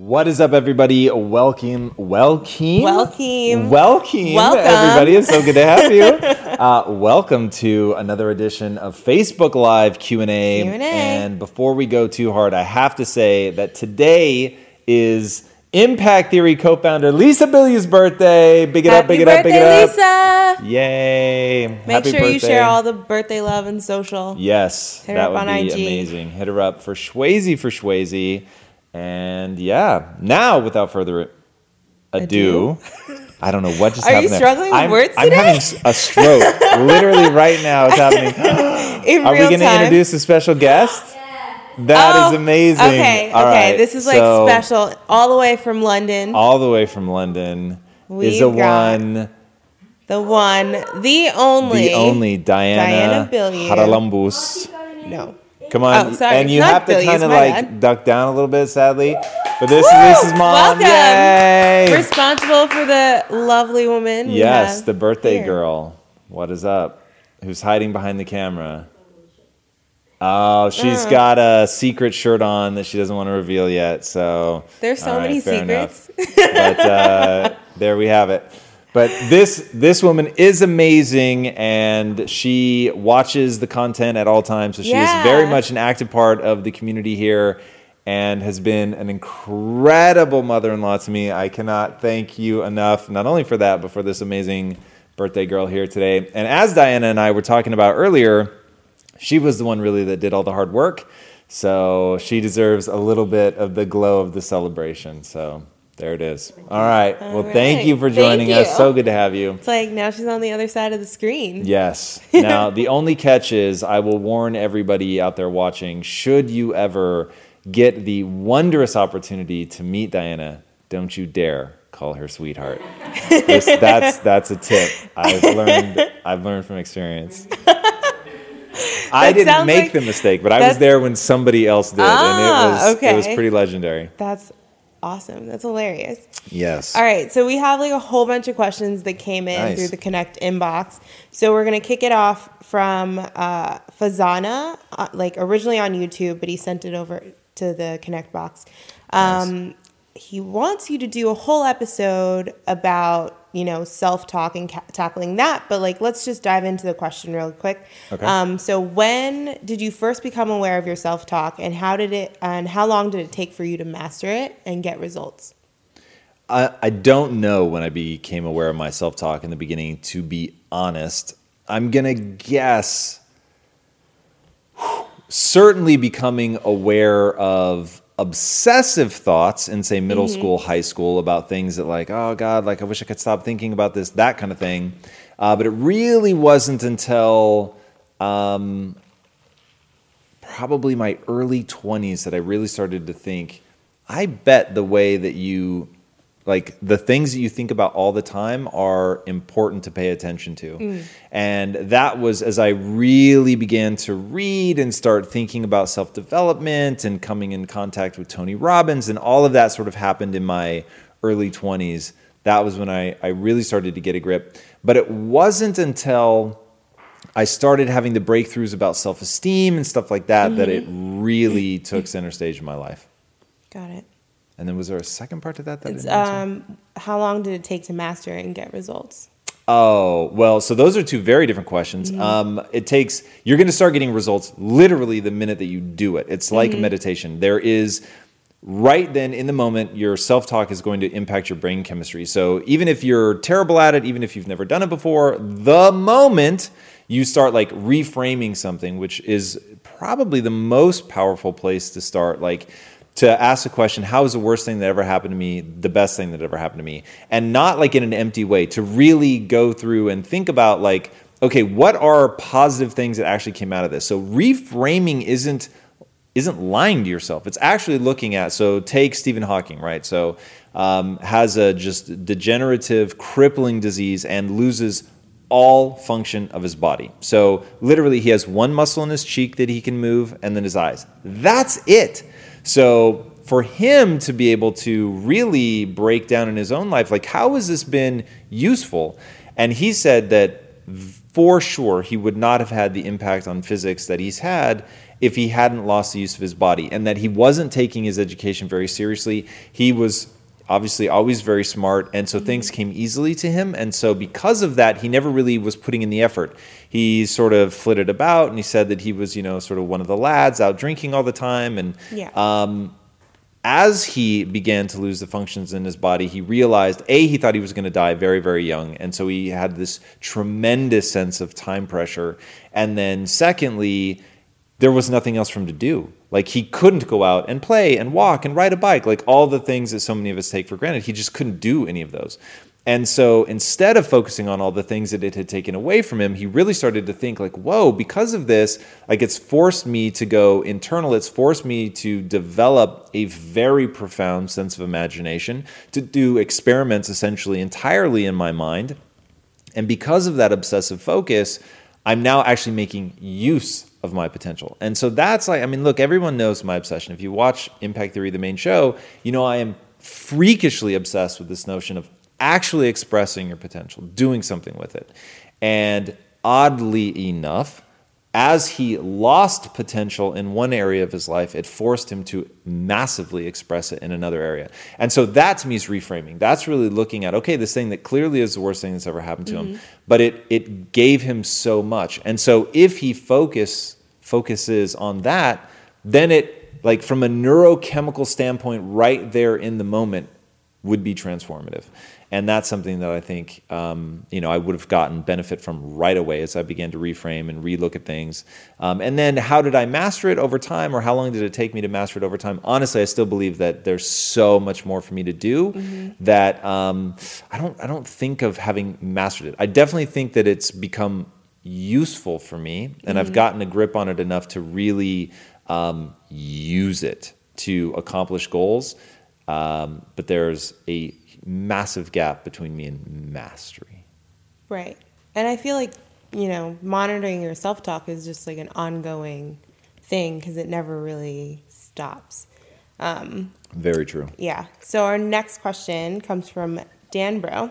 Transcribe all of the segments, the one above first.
What is up, everybody? Welcome, welcome, Welcome. welcome, Welcome. everybody. It's so good to have you. uh, welcome to another edition of Facebook Live Q and A. Q&A. And before we go too hard, I have to say that today is Impact Theory co-founder Lisa Bilyeu's birthday. Big it up, big Happy it up, big it up! birthday. Lisa. Yay! Make Happy sure you share all the birthday love and social. Yes, Hit her that up would on be IG. amazing. Hit her up for Schwazy for Schwazy. And yeah, now without further ado, I don't know what just Are you happened. there. struggling with I'm, words I'm today? having a stroke. Literally right now, it's happening. In Are we going to introduce a special guest? That is Oh, amazing. Okay, All okay. right, This is like so special, all the way from London. All the way from London is a We've got one, the one, the only, the only Diana, Diana Bilyeu. Haralambous. No. Come on, Oh, sorry. and you have to kind of like bad. duck down a little bit, sadly. But this Woo! is Lisa's mom. Welcome. Yay! Responsible for the lovely woman. yes, the birthday here. girl. What is up? Who's hiding behind the camera? Oh, she's Uh. got a secret shirt on that she doesn't want to reveal yet. So There's so right, many secrets. but uh, there we have it. But this this woman is amazing, and she watches the content at all times. So she Yeah. is very much an active part of the community here, and has been an incredible mother-in-law to me. I cannot thank you enough, not only for that, but for this amazing birthday girl here today. And as Diana and I were talking about earlier, she was the one really that did all the hard work. So she deserves a little bit of the glow of the celebration. So there it is. All right. Well, thank you for joining us. So good to have you. It's like now she's on the other side of the screen. Yes. Now, the only catch is I will warn everybody out there watching should you ever get the wondrous opportunity to meet Diana, don't you dare call her sweetheart. This- that's that's a tip I've learned I've learned from experience. I That didn't make like- the mistake, but I was there when somebody else did, and Ah, it was it was pretty legendary. That's awesome. That's hilarious. Yes. All right, so we have like a whole bunch of questions that came in Nice. through the Connect inbox. So we're gonna kick it off from uh, Fazana, uh, like originally on YouTube, but he sent it over to the Connect box. Um, He wants you to do a whole episode about you know self talk and ca- tackling that, but like let's just dive into the question real quick. Okay. Um, so when did you first become aware of your self talk, and how did it, and how long did it take for you to master it and get results? I, I don't know when I became aware of my self talk in the beginning, to be honest. I'm going to guess certainly becoming aware of obsessive thoughts in, say, middle school, high school about things that, like, oh God, like, I wish I could stop thinking about this, that kind of thing. Uh, but it really wasn't until um, probably my early 20s that I really started to think, I bet the way that you like the things that you think about all the time are important to pay attention to. Mm. And that was as I really began to read and start thinking about self development and coming in contact with Tony Robbins and all of that sort of happened in my early 20s. That was when I, I really started to get a grip. But it wasn't until I started having the breakthroughs about self esteem and stuff like that that it mm-hmm. really took center stage in my life. Got it. And then was there a second part to that? that It's, um, how long did it take to master and get results? Oh, well, so those are two very different questions. Um, it takes, you're going to start getting results literally the minute that you do it. It's like meditation. There is right then in the moment, your self talk is going to impact your brain chemistry. So even if you're terrible at it, even if you've never done it before, the moment you start like reframing something, which is probably the most powerful place to start, like to ask the question, how is the worst thing that ever happened to me the best thing that ever happened to me? And not like in an empty way, to really go through and think about like, okay, what are positive things that actually came out of this? So reframing isn't isn't lying to yourself. It's actually looking at. So take Stephen Hawking, right? So um, has a just degenerative, crippling disease and loses all function of his body. So literally, he has one muscle in his cheek that he can move, and then his eyes. That's it. So for him to be able to really break down in his own life, like how has this been useful? And he said that for sure he would not have had the impact on physics that he's had if he hadn't lost the use of his body and that he wasn't taking his education very seriously. He was obviously always very smart and so things came easily to him and so because of that he never really was putting in the effort he sort of flitted about and he said that he was you know sort of one of the lads out drinking all the time and Yeah. um, as he began to lose the functions in his body, he realized A, he thought he was going to die very, very young. And so he had this tremendous sense of time pressure. And then, secondly, there was nothing else for him to do. Like he couldn't go out and play and walk and ride a bike, like all the things that so many of us take for granted. He just couldn't do any of those. And so instead of focusing on all the things that it had taken away from him, he really started to think like, whoa, because of this, like it's forced me to go internal. It's forced me to develop a very profound sense of imagination, to do experiments essentially entirely in my mind. And because of that obsessive focus, I'm now actually making use of my potential. And so that's like, I mean, look, everyone knows my obsession. If you watch Impact Theory, the main show, you know I am freakishly obsessed with this notion of actually expressing your potential, doing something with it. And oddly enough, as he lost potential in one area of his life, it forced him to massively express it in another area. And so that to me is reframing. That's really looking at, okay, this thing that clearly is the worst thing that's ever happened to him, mm-hmm. but it it gave him so much. And so if he focus focuses on that, then it like from a neurochemical standpoint, right there in the moment, would be transformative. And that's something that I think um, you know I would have gotten benefit from right away as I began to reframe and relook at things. Um, and then how did I master it over time, or how long did it take me to master it over time? Honestly, I still believe that there's so much more for me to do that um, I don't I don't think of having mastered it. I definitely think that it's become useful for me, and I've gotten a grip on it enough to really um, use it to accomplish goals. Um, but there's a massive gap between me and mastery. Right. And I feel like, you know, monitoring your self talk is just like an ongoing thing because it never really stops. Um, Very true. yeah. So our next question comes from Dan Bro.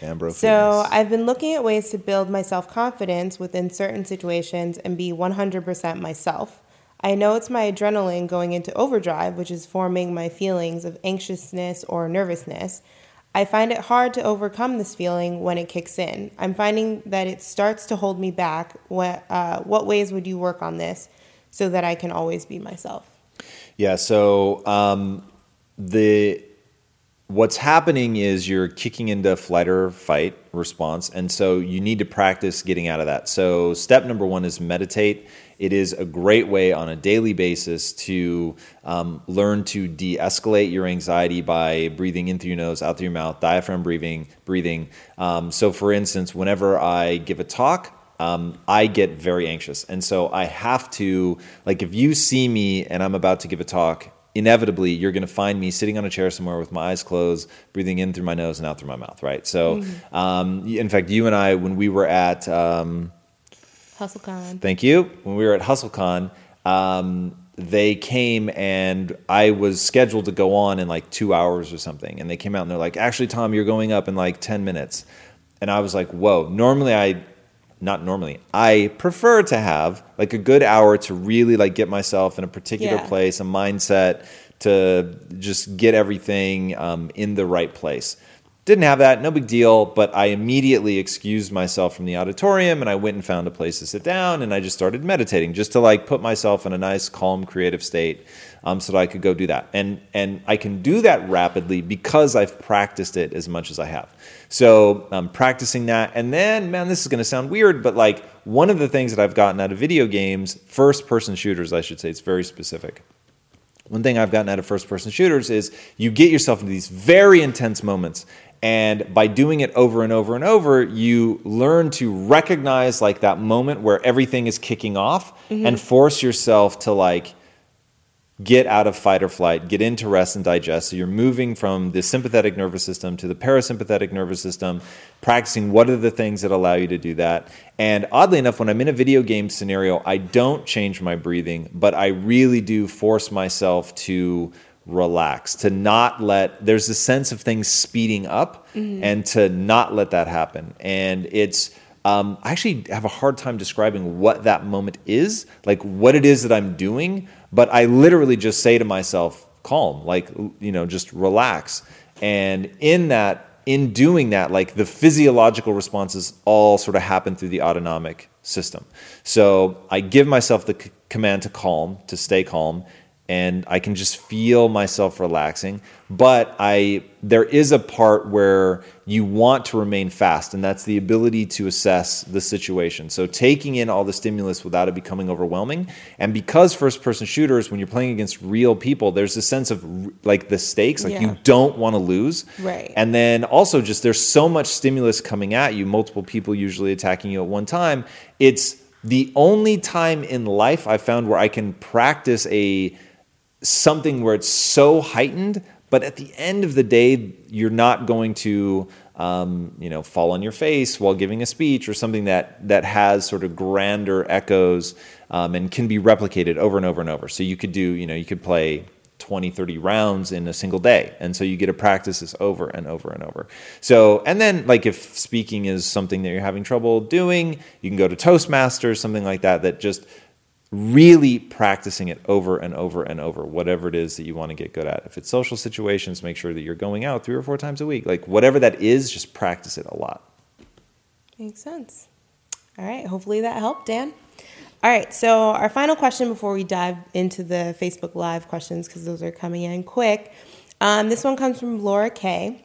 Ambro So Fitness. I've been looking at ways to build my self confidence within certain situations and be 100% myself. I know it's my adrenaline going into overdrive, which is forming my feelings of anxiousness or nervousness. I find it hard to overcome this feeling when it kicks in. I'm finding that it starts to hold me back. What, uh, what ways would you work on this so that I can always be myself? Yeah. So um, the what's happening is you're kicking into flight or fight response, and so you need to practice getting out of that. So step number one is meditate. It is a great way on a daily basis to um, learn to de-escalate your anxiety by breathing in through your nose, out through your mouth, diaphragm breathing. Breathing. Um, so, for instance, whenever I give a talk, um, I get very anxious. And so I have to, like, if you see me and I'm about to give a talk, inevitably you're going to find me sitting on a chair somewhere with my eyes closed, breathing in through my nose and out through my mouth, right? So, um, in fact, you and I, when we were at, um, HustleCon. Thank you. When we were at HustleCon, um, they came and I was scheduled to go on in like two hours or something. And they came out and they're like, actually, Tom, you're going up in like 10 minutes. And I was like, whoa. Normally, I, not normally, I prefer to have like a good hour to really like get myself in a particular Yeah. place, a mindset to just get everything um, in the right place. Didn't have that, no big deal. But I immediately excused myself from the auditorium and I went and found a place to sit down and I just started meditating just to like put myself in a nice, calm, creative state um, so that I could go do that. And, and I can do that rapidly because I've practiced it as much as I have. So I'm practicing that. And then, man, this is going to sound weird, but like one of the things that I've gotten out of video games, first person shooters, I should say, it's very specific. One thing I've gotten out of first person shooters is you get yourself into these very intense moments. And by doing it over and over and over, you learn to recognize like that moment where everything is kicking off mm-hmm. and force yourself to like get out of fight or flight, get into rest and digest. So you're moving from the sympathetic nervous system to the parasympathetic nervous system, practicing what are the things that allow you to do that. And oddly enough, when I'm in a video game scenario, I don't change my breathing, but I really do force myself to relax, to not let, there's a sense of things speeding up mm-hmm. and to not let that happen. And it's, um, I actually have a hard time describing what that moment is, like what it is that I'm doing, but I literally just say to myself, calm, like, you know, just relax. And in that, in doing that, like the physiological responses all sort of happen through the autonomic system. So I give myself the c- command to calm, to stay calm, and I can just feel myself relaxing. But I there is a part where you want to remain fast, and that's the ability to assess the situation. So taking in all the stimulus without it becoming overwhelming. And because first person shooters, when you're playing against real people, there's a sense of like the stakes, like yeah. you don't want to lose. Right. And then also just there's so much stimulus coming at you, multiple people usually attacking you at one time. It's the only time in life I found where I can practice a something where it's so heightened, but at the end of the day, you're not going to um, you know fall on your face while giving a speech or something that that has sort of grander echoes um, and can be replicated over and over and over. So you could do you know you could play 20 30 rounds in a single day and so you get to practice this over and over and over so and then like if speaking is something that you're having trouble doing you can go to toastmasters something like that that just really practicing it over and over and over, whatever it is that you want to get good at. If it's social situations, make sure that you're going out three or four times a week. Like whatever that is, just practice it a lot. Makes sense. All right. Hopefully that helped, Dan. All right. So, our final question before we dive into the Facebook Live questions, because those are coming in quick. Um, this one comes from Laura Kay.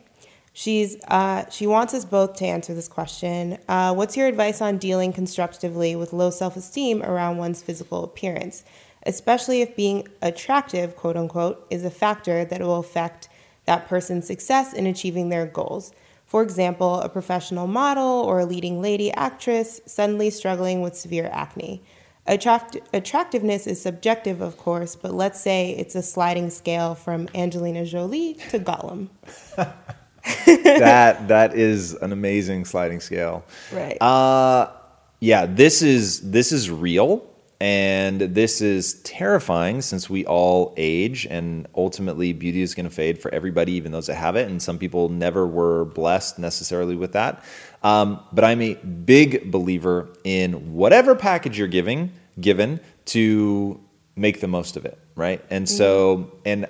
She's uh, she wants us both to answer this question. Uh, what's your advice on dealing constructively with low self esteem around one's physical appearance, especially if being attractive, quote unquote, is a factor that will affect that person's success in achieving their goals? For example, a professional model or a leading lady actress suddenly struggling with severe acne. Attract- attractiveness is subjective, of course, but let's say it's a sliding scale from Angelina Jolie to Gollum. that that is an amazing sliding scale. Right. Uh yeah, this is this is real and this is terrifying since we all age and ultimately beauty is going to fade for everybody even those that have it and some people never were blessed necessarily with that um, but i'm a big believer in whatever package you're giving given to make the most of it right and so mm-hmm. and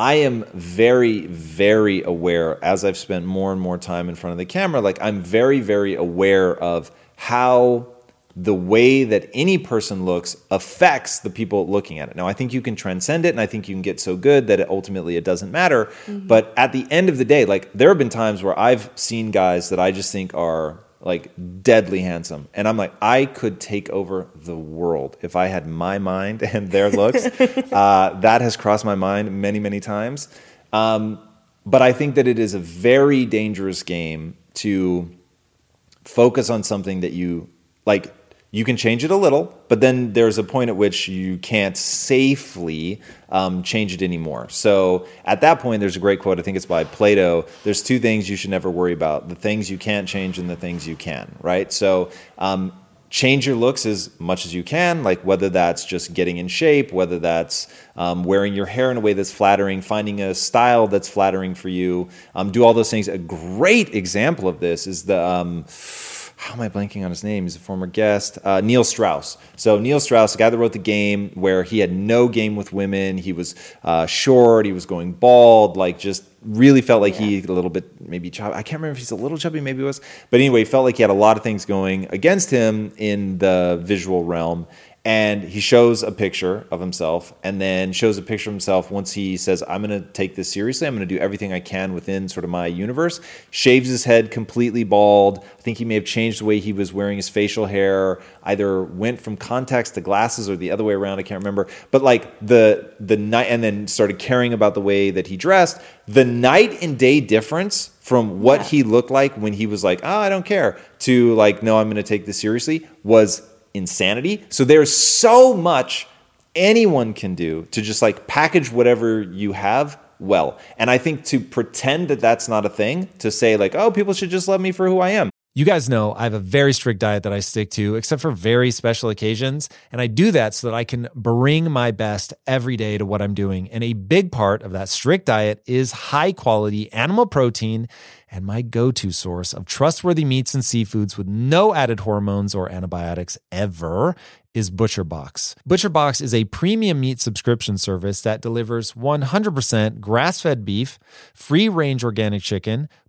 I am very, very aware as I've spent more and more time in front of the camera. Like, I'm very, very aware of how the way that any person looks affects the people looking at it. Now, I think you can transcend it and I think you can get so good that it ultimately it doesn't matter. Mm-hmm. But at the end of the day, like, there have been times where I've seen guys that I just think are like deadly handsome. And I'm like, I could take over the world if I had my mind and their looks. uh, that has crossed my mind many, many times. Um, but I think that it is a very dangerous game to focus on something that you like you can change it a little, but then there's a point at which you can't safely um, change it anymore. So at that point, there's a great quote. I think it's by Plato. There's two things you should never worry about: the things you can't change and the things you can. Right. So. Um, change your looks as much as you can, like whether that's just getting in shape, whether that's um, wearing your hair in a way that's flattering, finding a style that's flattering for you. Um, do all those things. A great example of this is the um, how am I blanking on his name? He's a former guest, uh, Neil Strauss. So Neil Strauss, the guy that wrote the game, where he had no game with women. He was uh, short. He was going bald. Like just really felt like yeah. he a little bit maybe chubby. I can't remember if he's a little chubby. Maybe he was, but anyway, felt like he had a lot of things going against him in the visual realm and he shows a picture of himself and then shows a picture of himself once he says i'm going to take this seriously. I'm going to do everything i can within sort of my universe. Shaves his head completely bald. I think he may have changed the way he was wearing his facial hair either went from contacts to glasses or the other way around. I can't remember. But like the the night and then started caring about the way that he dressed. The night and day difference from what yeah. he looked like when he was like oh i don't care to like no i'm going to take this seriously was insanity. So there's so much anyone can do to just like package whatever you have well. And I think to pretend that that's not a thing, to say like, oh, people should just love me for who I am. You guys know I have a very strict diet that I stick to, except for very special occasions. And I do that so that I can bring my best every day to what I'm doing. And a big part of that strict diet is high quality animal protein and my go to source of trustworthy meats and seafoods with no added hormones or antibiotics ever is ButcherBox. ButcherBox is a premium meat subscription service that delivers 100% grass fed beef, free range organic chicken,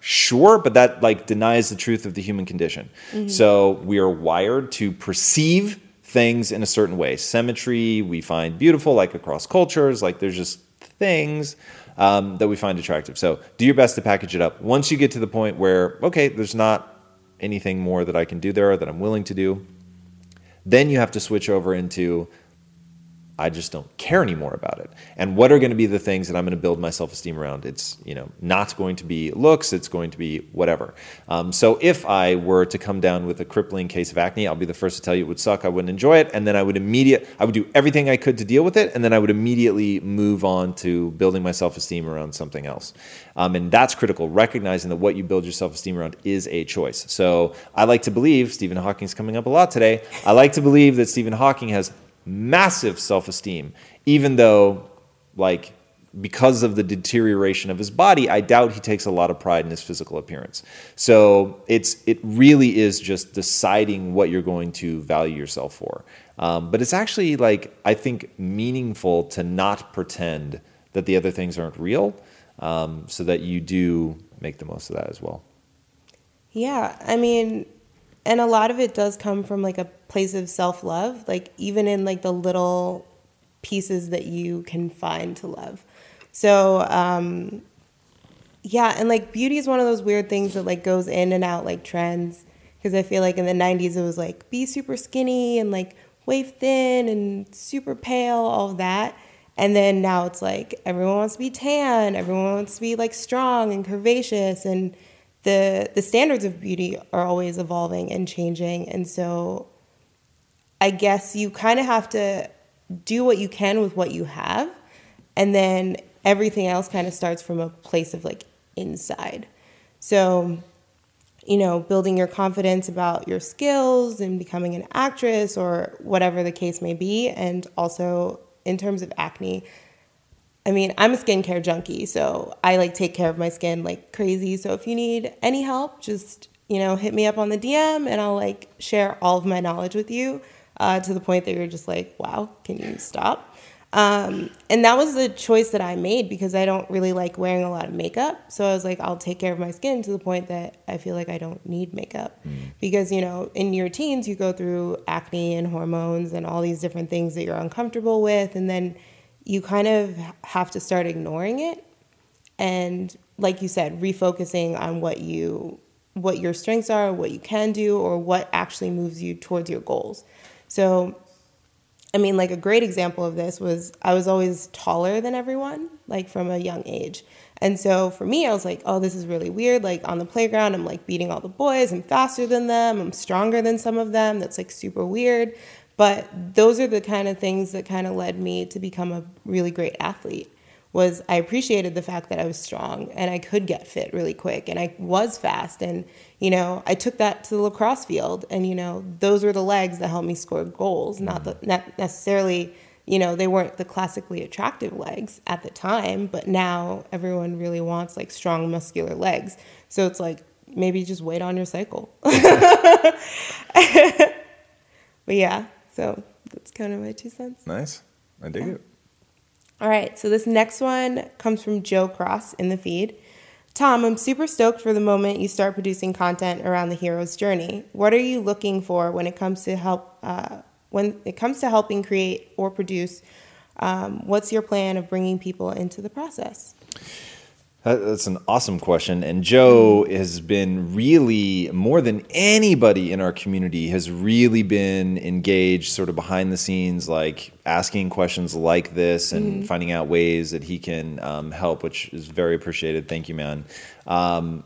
Sure, but that like denies the truth of the human condition. Mm-hmm. So we are wired to perceive things in a certain way. Symmetry we find beautiful, like across cultures. Like there's just things um, that we find attractive. So do your best to package it up. Once you get to the point where okay, there's not anything more that I can do there that I'm willing to do, then you have to switch over into I just don't care anymore about it. And what are going to be the things that I'm going to build my self esteem around? It's you know not going to be looks. It's going to be whatever. Um, so if I were to come down with a crippling case of acne, I'll be the first to tell you it would suck. I wouldn't enjoy it, and then I would immediate. I would do everything I could to deal with it, and then I would immediately move on to building my self esteem around something else. Um, and that's critical. Recognizing that what you build your self esteem around is a choice. So I like to believe Stephen Hawking's coming up a lot today. I like to believe that Stephen Hawking has massive self esteem, even though, like, because of the deterioration of his body, I doubt he takes a lot of pride in his physical appearance. So it's it really is just deciding what you're going to value yourself for. Um, but it's actually like I think meaningful to not pretend that the other things aren't real, um, so that you do make the most of that as well. Yeah, I mean, and a lot of it does come from like a place of self-love like even in like the little pieces that you can find to love. So um yeah and like beauty is one of those weird things that like goes in and out like trends because i feel like in the 90s it was like be super skinny and like waif thin and super pale all that. And then now it's like everyone wants to be tan everyone wants to be like strong and curvaceous and the the standards of beauty are always evolving and changing. And so i guess you kind of have to do what you can with what you have and then everything else kind of starts from a place of like inside. So you know building your confidence about your skills and becoming an actress or whatever the case may be and also in terms of acne I mean, I'm a skincare junkie, so I like take care of my skin like crazy. So if you need any help, just you know, hit me up on the DM, and I'll like share all of my knowledge with you uh, to the point that you're just like, wow, can you stop? Um, and that was the choice that I made because I don't really like wearing a lot of makeup. So I was like, I'll take care of my skin to the point that I feel like I don't need makeup. Mm. Because, you know, in your teens, you go through acne and hormones and all these different things that you're uncomfortable with. And then you kind of have to start ignoring it and like you said refocusing on what you what your strengths are what you can do or what actually moves you towards your goals. So i mean like a great example of this was i was always taller than everyone like from a young age. And so for me i was like oh this is really weird. Like on the playground i'm like beating all the boys. I'm faster than them. I'm stronger than some of them. That's like super weird but those are the kind of things that kind of led me to become a really great athlete. Was I appreciated the fact that I was strong and I could get fit really quick and I was fast and you know I took that to the lacrosse field and you know those were the legs that helped me score goals, not mm-hmm. the, not necessarily you know they weren't the classically attractive legs at the time, but now everyone really wants like strong muscular legs. So it's like maybe just wait on your cycle. but yeah, so that's kind of my two cents. Nice. I dig yeah. it. All right. So this next one comes from Joe Cross in the feed. Tom, I'm super stoked for the moment you start producing content around the hero's journey. What are you looking for when it comes to help uh, when it comes to helping create or produce? Um, what's your plan of bringing people into the process? That's an awesome question. And Joe has been really, more than anybody in our community, has really been engaged sort of behind the scenes, like asking questions like this and mm-hmm. finding out ways that he can um, help, which is very appreciated. Thank you, man. Um,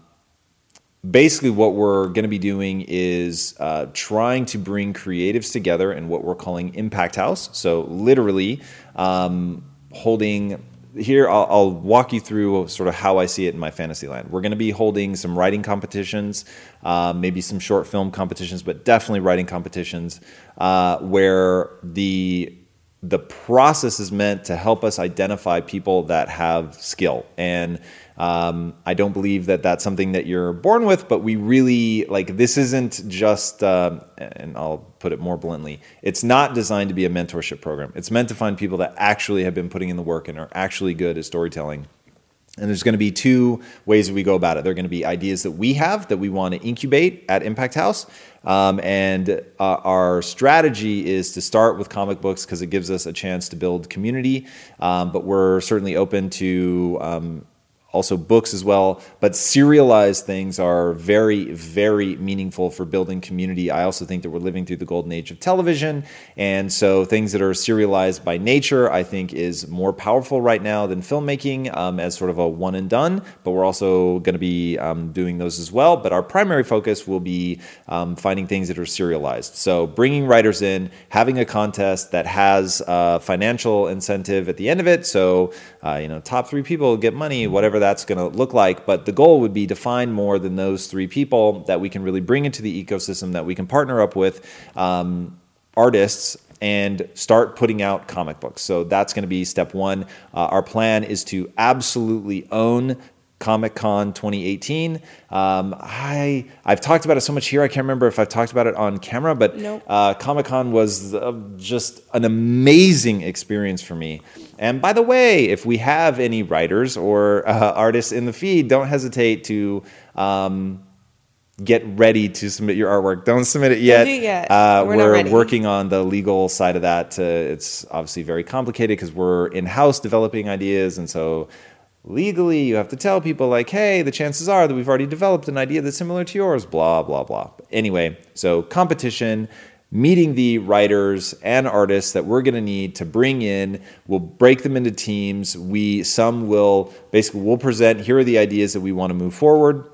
basically, what we're going to be doing is uh, trying to bring creatives together in what we're calling Impact House. So, literally, um, holding here I'll, I'll, walk you through sort of how I see it in my fantasy land. We're going to be holding some writing competitions, uh, maybe some short film competitions, but definitely writing competitions uh, where the the process is meant to help us identify people that have skill and um, I don't believe that that's something that you're born with, but we really like this isn't just, uh, and I'll put it more bluntly, it's not designed to be a mentorship program. It's meant to find people that actually have been putting in the work and are actually good at storytelling. And there's going to be two ways that we go about it. There are going to be ideas that we have that we want to incubate at Impact House. Um, and uh, our strategy is to start with comic books because it gives us a chance to build community. Um, but we're certainly open to um, also books as well. But serialized things are very, very meaningful for building community. I also think that we're living through the golden age of television. And so things that are serialized by nature, I think, is more powerful right now than filmmaking um, as sort of a one and done. But we're also going to be um, doing those as well. But our primary focus will be um, finding things that are serialized. So bringing writers in, having a contest that has a financial incentive at the end of it. So, uh, you know, top three people get money, whatever that's going to look like. But the goal would be to find more than those three people that we can really bring into the ecosystem that we can partner up with um, artists and start putting out comic books. So that's going to be step one. Uh, our plan is to absolutely own Comic Con 2018. Um, I I've talked about it so much here. I can't remember if I've talked about it on camera, but Nope. uh, Comic Con was uh, just an amazing experience for me. And by the way, if we have any writers or uh, artists in the feed, don't hesitate to. Um, Get ready to submit your artwork. Don't submit it yet. do yet. Uh, We're we're working on the legal side of that. Uh, it's obviously very complicated because we're in house developing ideas, and so legally you have to tell people like hey the chances are that we've already developed an idea that's similar to yours blah blah blah. Anyway so competition meeting the writers and artists that we're going to need to bring in we'll break them into teams. We some will basically we'll present here are the ideas that we want to move forward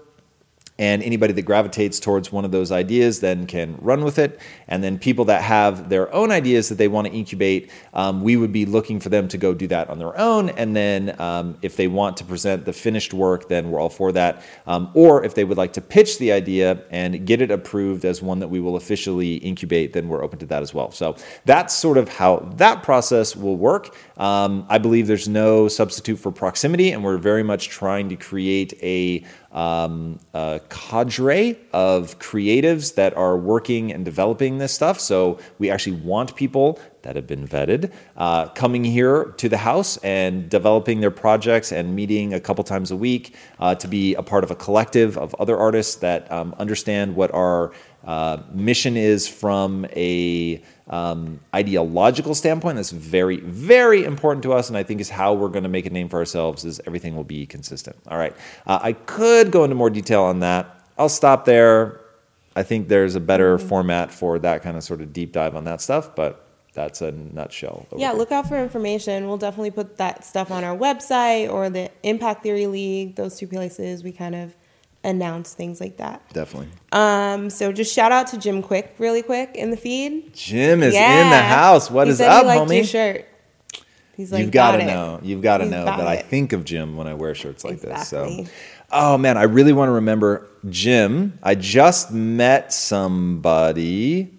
and anybody that gravitates towards one of those ideas then can run with it. And then people that have their own ideas that they want to incubate, um, we would be looking for them to go do that on their own. And then um, if they want to present the finished work, then we're all for that. Um, or if they would like to pitch the idea and get it approved as one that we will officially incubate, then we're open to that as well. So that's sort of how that process will work. Um, I believe there's no substitute for proximity, and we're very much trying to create a um, a cadre of creatives that are working and developing this stuff. So we actually want people that have been vetted uh, coming here to the house and developing their projects and meeting a couple times a week uh, to be a part of a collective of other artists that um, understand what our uh, mission is from a um, ideological standpoint. That's very, very important to us, and I think is how we're going to make a name for ourselves. Is everything will be consistent. All right, uh, I could go into more detail on that. I'll stop there. I think there's a better format for that kind of sort of deep dive on that stuff, but that's a nutshell. Yeah, there. look out for information. We'll definitely put that stuff on our website or the Impact Theory League. Those two places we kind of announce things like that. definitely. Um, so just shout out to Jim Kwik really quick in the feed. Jim is in the house. What he is up, he homie? Shirt. He's like, You've got to know. You've got to know that I think of Jim when I wear shirts like this. So, oh man, I really want to remember Jim. I just met somebody.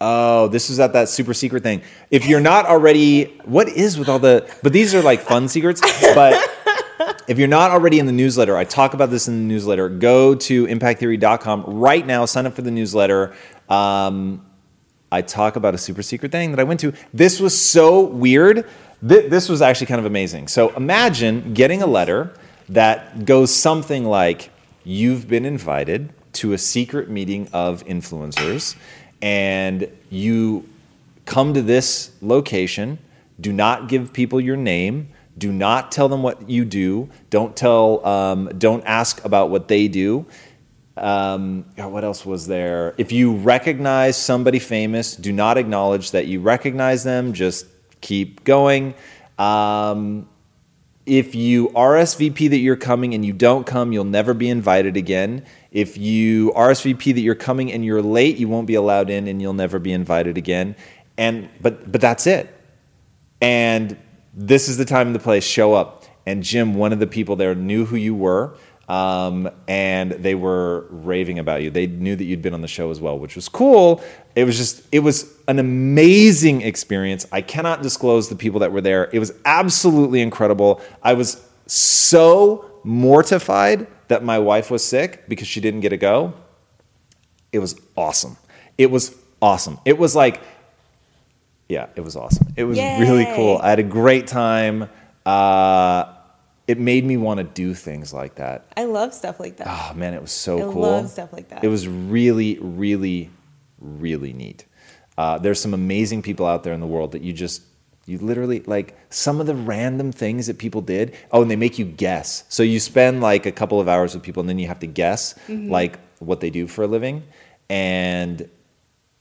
Oh, this was at that super secret thing. If you're not already, what is with all the? But these are like fun secrets. But if you're not already in the newsletter, I talk about this in the newsletter. Go to impacttheory.com right now. Sign up for the newsletter. Um, I talk about a super secret thing that I went to. This was so weird. Th- this was actually kind of amazing. So imagine getting a letter that goes something like You've been invited to a secret meeting of influencers, and you come to this location. Do not give people your name. Do not tell them what you do. Don't tell. Um, don't ask about what they do um, what else was there? If you recognize somebody famous, do not acknowledge that you recognize them. Just keep going. Um, if you RSVP that you're coming and you don't come, you'll never be invited again. If you RSVP that you're coming and you're late, you won't be allowed in and you'll never be invited again. And but but that's it. And this is the time and the place. Show up. And Jim, one of the people there, knew who you were, um, and they were raving about you. They knew that you'd been on the show as well, which was cool. It was just, it was an amazing experience. I cannot disclose the people that were there. It was absolutely incredible. I was so mortified that my wife was sick because she didn't get to go. It was awesome. It was awesome. It was like, yeah, it was awesome. It was really cool. I had a great time. Uh, it made me want to do things like that. I love stuff like that. Oh man, it was so I cool. love stuff like that. It was really, really, really neat. Uh, there's some amazing people out there in the world that you just you literally like some of the random things that people did. Oh, and they make you guess. So you spend like a couple of hours with people, and then you have to guess Mm-hmm. like what they do for a living, and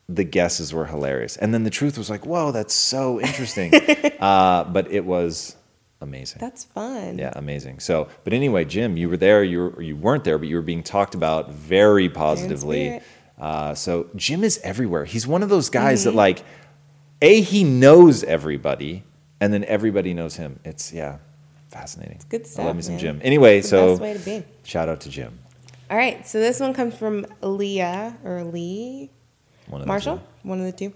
the guesses were hilarious. And then the truth was like, whoa, that's so interesting. uh, but it was amazing. That's fun. Yeah, amazing. So, but anyway, Jim, you were there. You were, you weren't there, but you were being talked about very positively. Uh, so Jim is everywhere. He's one of those guys Mm-hmm. that like, a he knows everybody, and then everybody knows him. It's yeah, fascinating. It's good I love stuff, me some. Jim. Anyway, so best way to be. shout out to Jim. All right, so this one comes from Leah or Lee One of the Marshall, two. one of the two.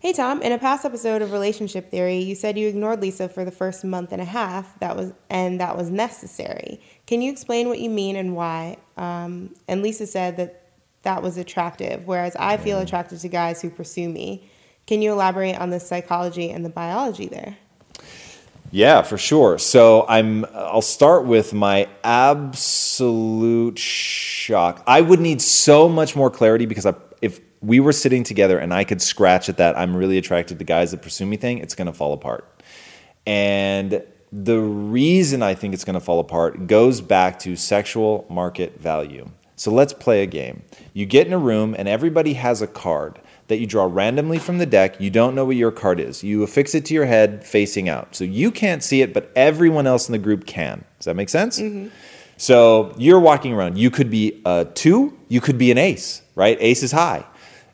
Hey Tom, in a past episode of Relationship Theory, you said you ignored Lisa for the first month and a half. That was and that was necessary. Can you explain what you mean and why? Um, and Lisa said that that was attractive, whereas I feel attracted to guys who pursue me. Can you elaborate on the psychology and the biology there? Yeah, for sure. So I'm I'll start with my absolute shock. I would need so much more clarity because I, if we were sitting together and I could scratch at that I'm really attracted to guys that pursue me thing, it's going to fall apart. And the reason I think it's going to fall apart goes back to sexual market value. So let's play a game. You get in a room and everybody has a card that you draw randomly from the deck. You don't know what your card is. You affix it to your head facing out. So you can't see it, but everyone else in the group can. Does that make sense? Mm-hmm. So you're walking around. You could be a two, you could be an ace, right? Ace is high.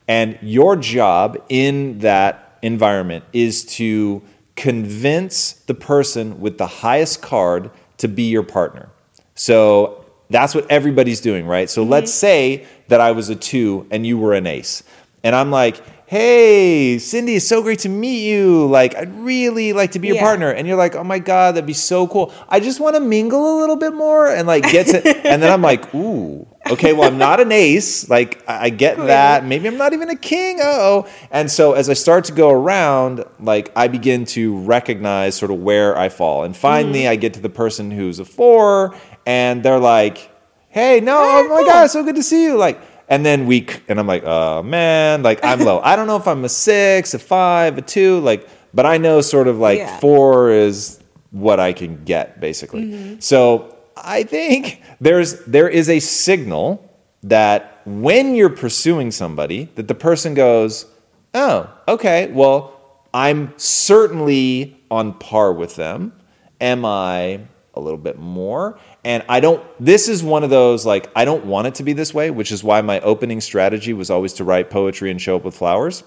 And your job in that environment is to convince the person with the highest card to be your partner. So that's what everybody's doing, right? So let's mm-hmm. say that I was a two and you were an ace. And I'm like, hey, Cindy, it's so great to meet you. Like, I'd really like to be your Yeah. partner. And you're like, oh my God, that'd be so cool. I just want to mingle a little bit more and like get to, and then I'm like, ooh, okay, well, I'm not an ace. Like, I I get that. Maybe I'm not even a king. Oh. And so as I start to go around, like, I begin to recognize sort of where I fall. And finally, hmm. I get to the person who's a four, and they're like, hey, no, oh my God, so good to see you. Like, and then we, and I'm like, oh man, like I'm low. I don't know if I'm a six, a five, a two, like, but I know sort of like Yeah. four is what I can get basically. Mm-hmm. So I think there's there is a signal that when you're pursuing somebody, that the person goes, oh, okay, well, I'm certainly on par with them. Am I a little bit more? And I don't, this is one of those, like, I don't want it to be this way, which is why my opening strategy was always to write poetry and show up with flowers.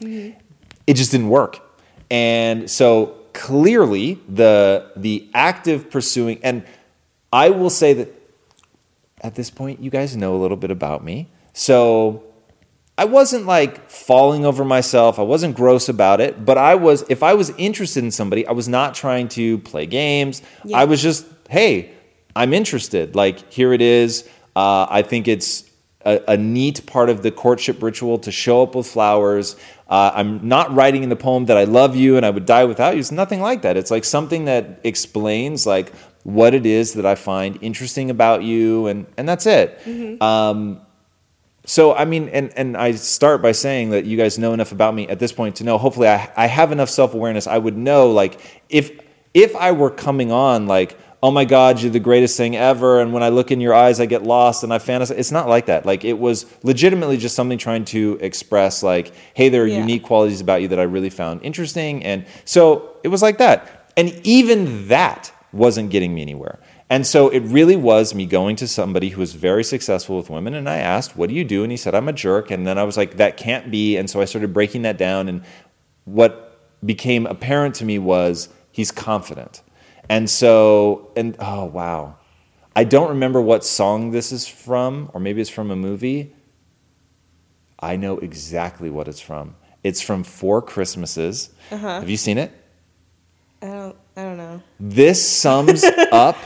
Mm-hmm. It just didn't work. And so clearly, the, the active pursuing, and I will say that at this point, you guys know a little bit about me. So I wasn't like falling over myself. I wasn't gross about it, but I was, if I was interested in somebody, I was not trying to play games. Yeah. I was just, hey, I'm interested. Like, here it is. Uh, I think it's a, a neat part of the courtship ritual to show up with flowers. Uh, I'm not writing in the poem that I love you and I would die without you. It's nothing like that. It's like something that explains like what it is that I find interesting about you, and and that's it. Um, so I mean, and and I start by saying that you guys know enough about me at this point to know. Hopefully, I I have enough self awareness. I would know like if if I were coming on like. Oh my God, you're the greatest thing ever. And when I look in your eyes, I get lost and I fantasize. It's not like that. Like, it was legitimately just something trying to express, like, hey, there are Yeah. unique qualities about you that I really found interesting. And so it was like that. And even that wasn't getting me anywhere. And so it really was me going to somebody who was very successful with women. And I asked, What do you do? And he said, I'm a jerk. And then I was like, That can't be. And so I started breaking that down. And what became apparent to me was he's confident. And so, and oh, wow. I don't remember what song this is from, or maybe it's from a movie. I know exactly what it's from. It's from Four Christmases. Uh-huh. Have you seen it? I don't. I This sums up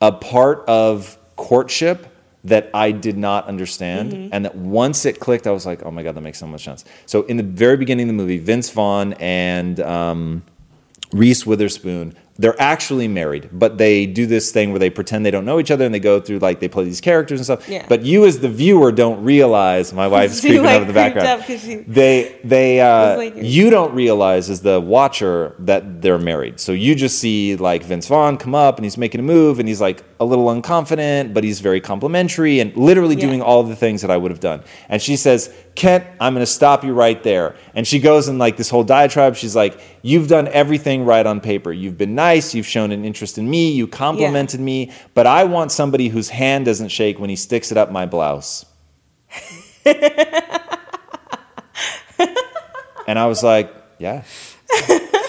a part of courtship that I did not understand. And that once it clicked, I was like, oh my God, that makes so much sense. So, in the very beginning of the movie, Vince Vaughn and um, Reese Witherspoon, they're actually married, but they do this thing where they pretend they don't know each other and they go through like they play these characters and stuff. Yeah. But you as the viewer don't realize my wife's creeping like, out of the background. she- they they uh, like- you don't realize as the watcher that they're married. So you just see like Vince Vaughn come up and he's making a move and he's like a little unconfident, but he's very complimentary and literally Yeah. doing all the things that I would have done. And she says, Kent, I'm going to stop you right there. And she goes in like this whole diatribe. She's like, You've done everything right on paper. You've been nice. You've shown an interest in me. You complimented me. But I want somebody whose hand doesn't shake when he sticks it up my blouse. and I was like, Yeah,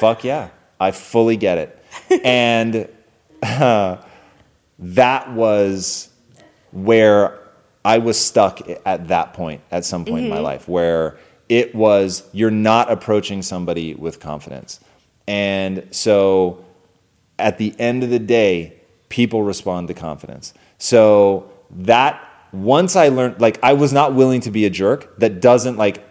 fuck yeah. I fully get it. And uh, that was where I was stuck at that point, at some point in my mm-hmm. life, where it was you're not approaching somebody with confidence. And so at the end of the day, people respond to confidence. So that once I learned, like, I was not willing to be a jerk that doesn't, like,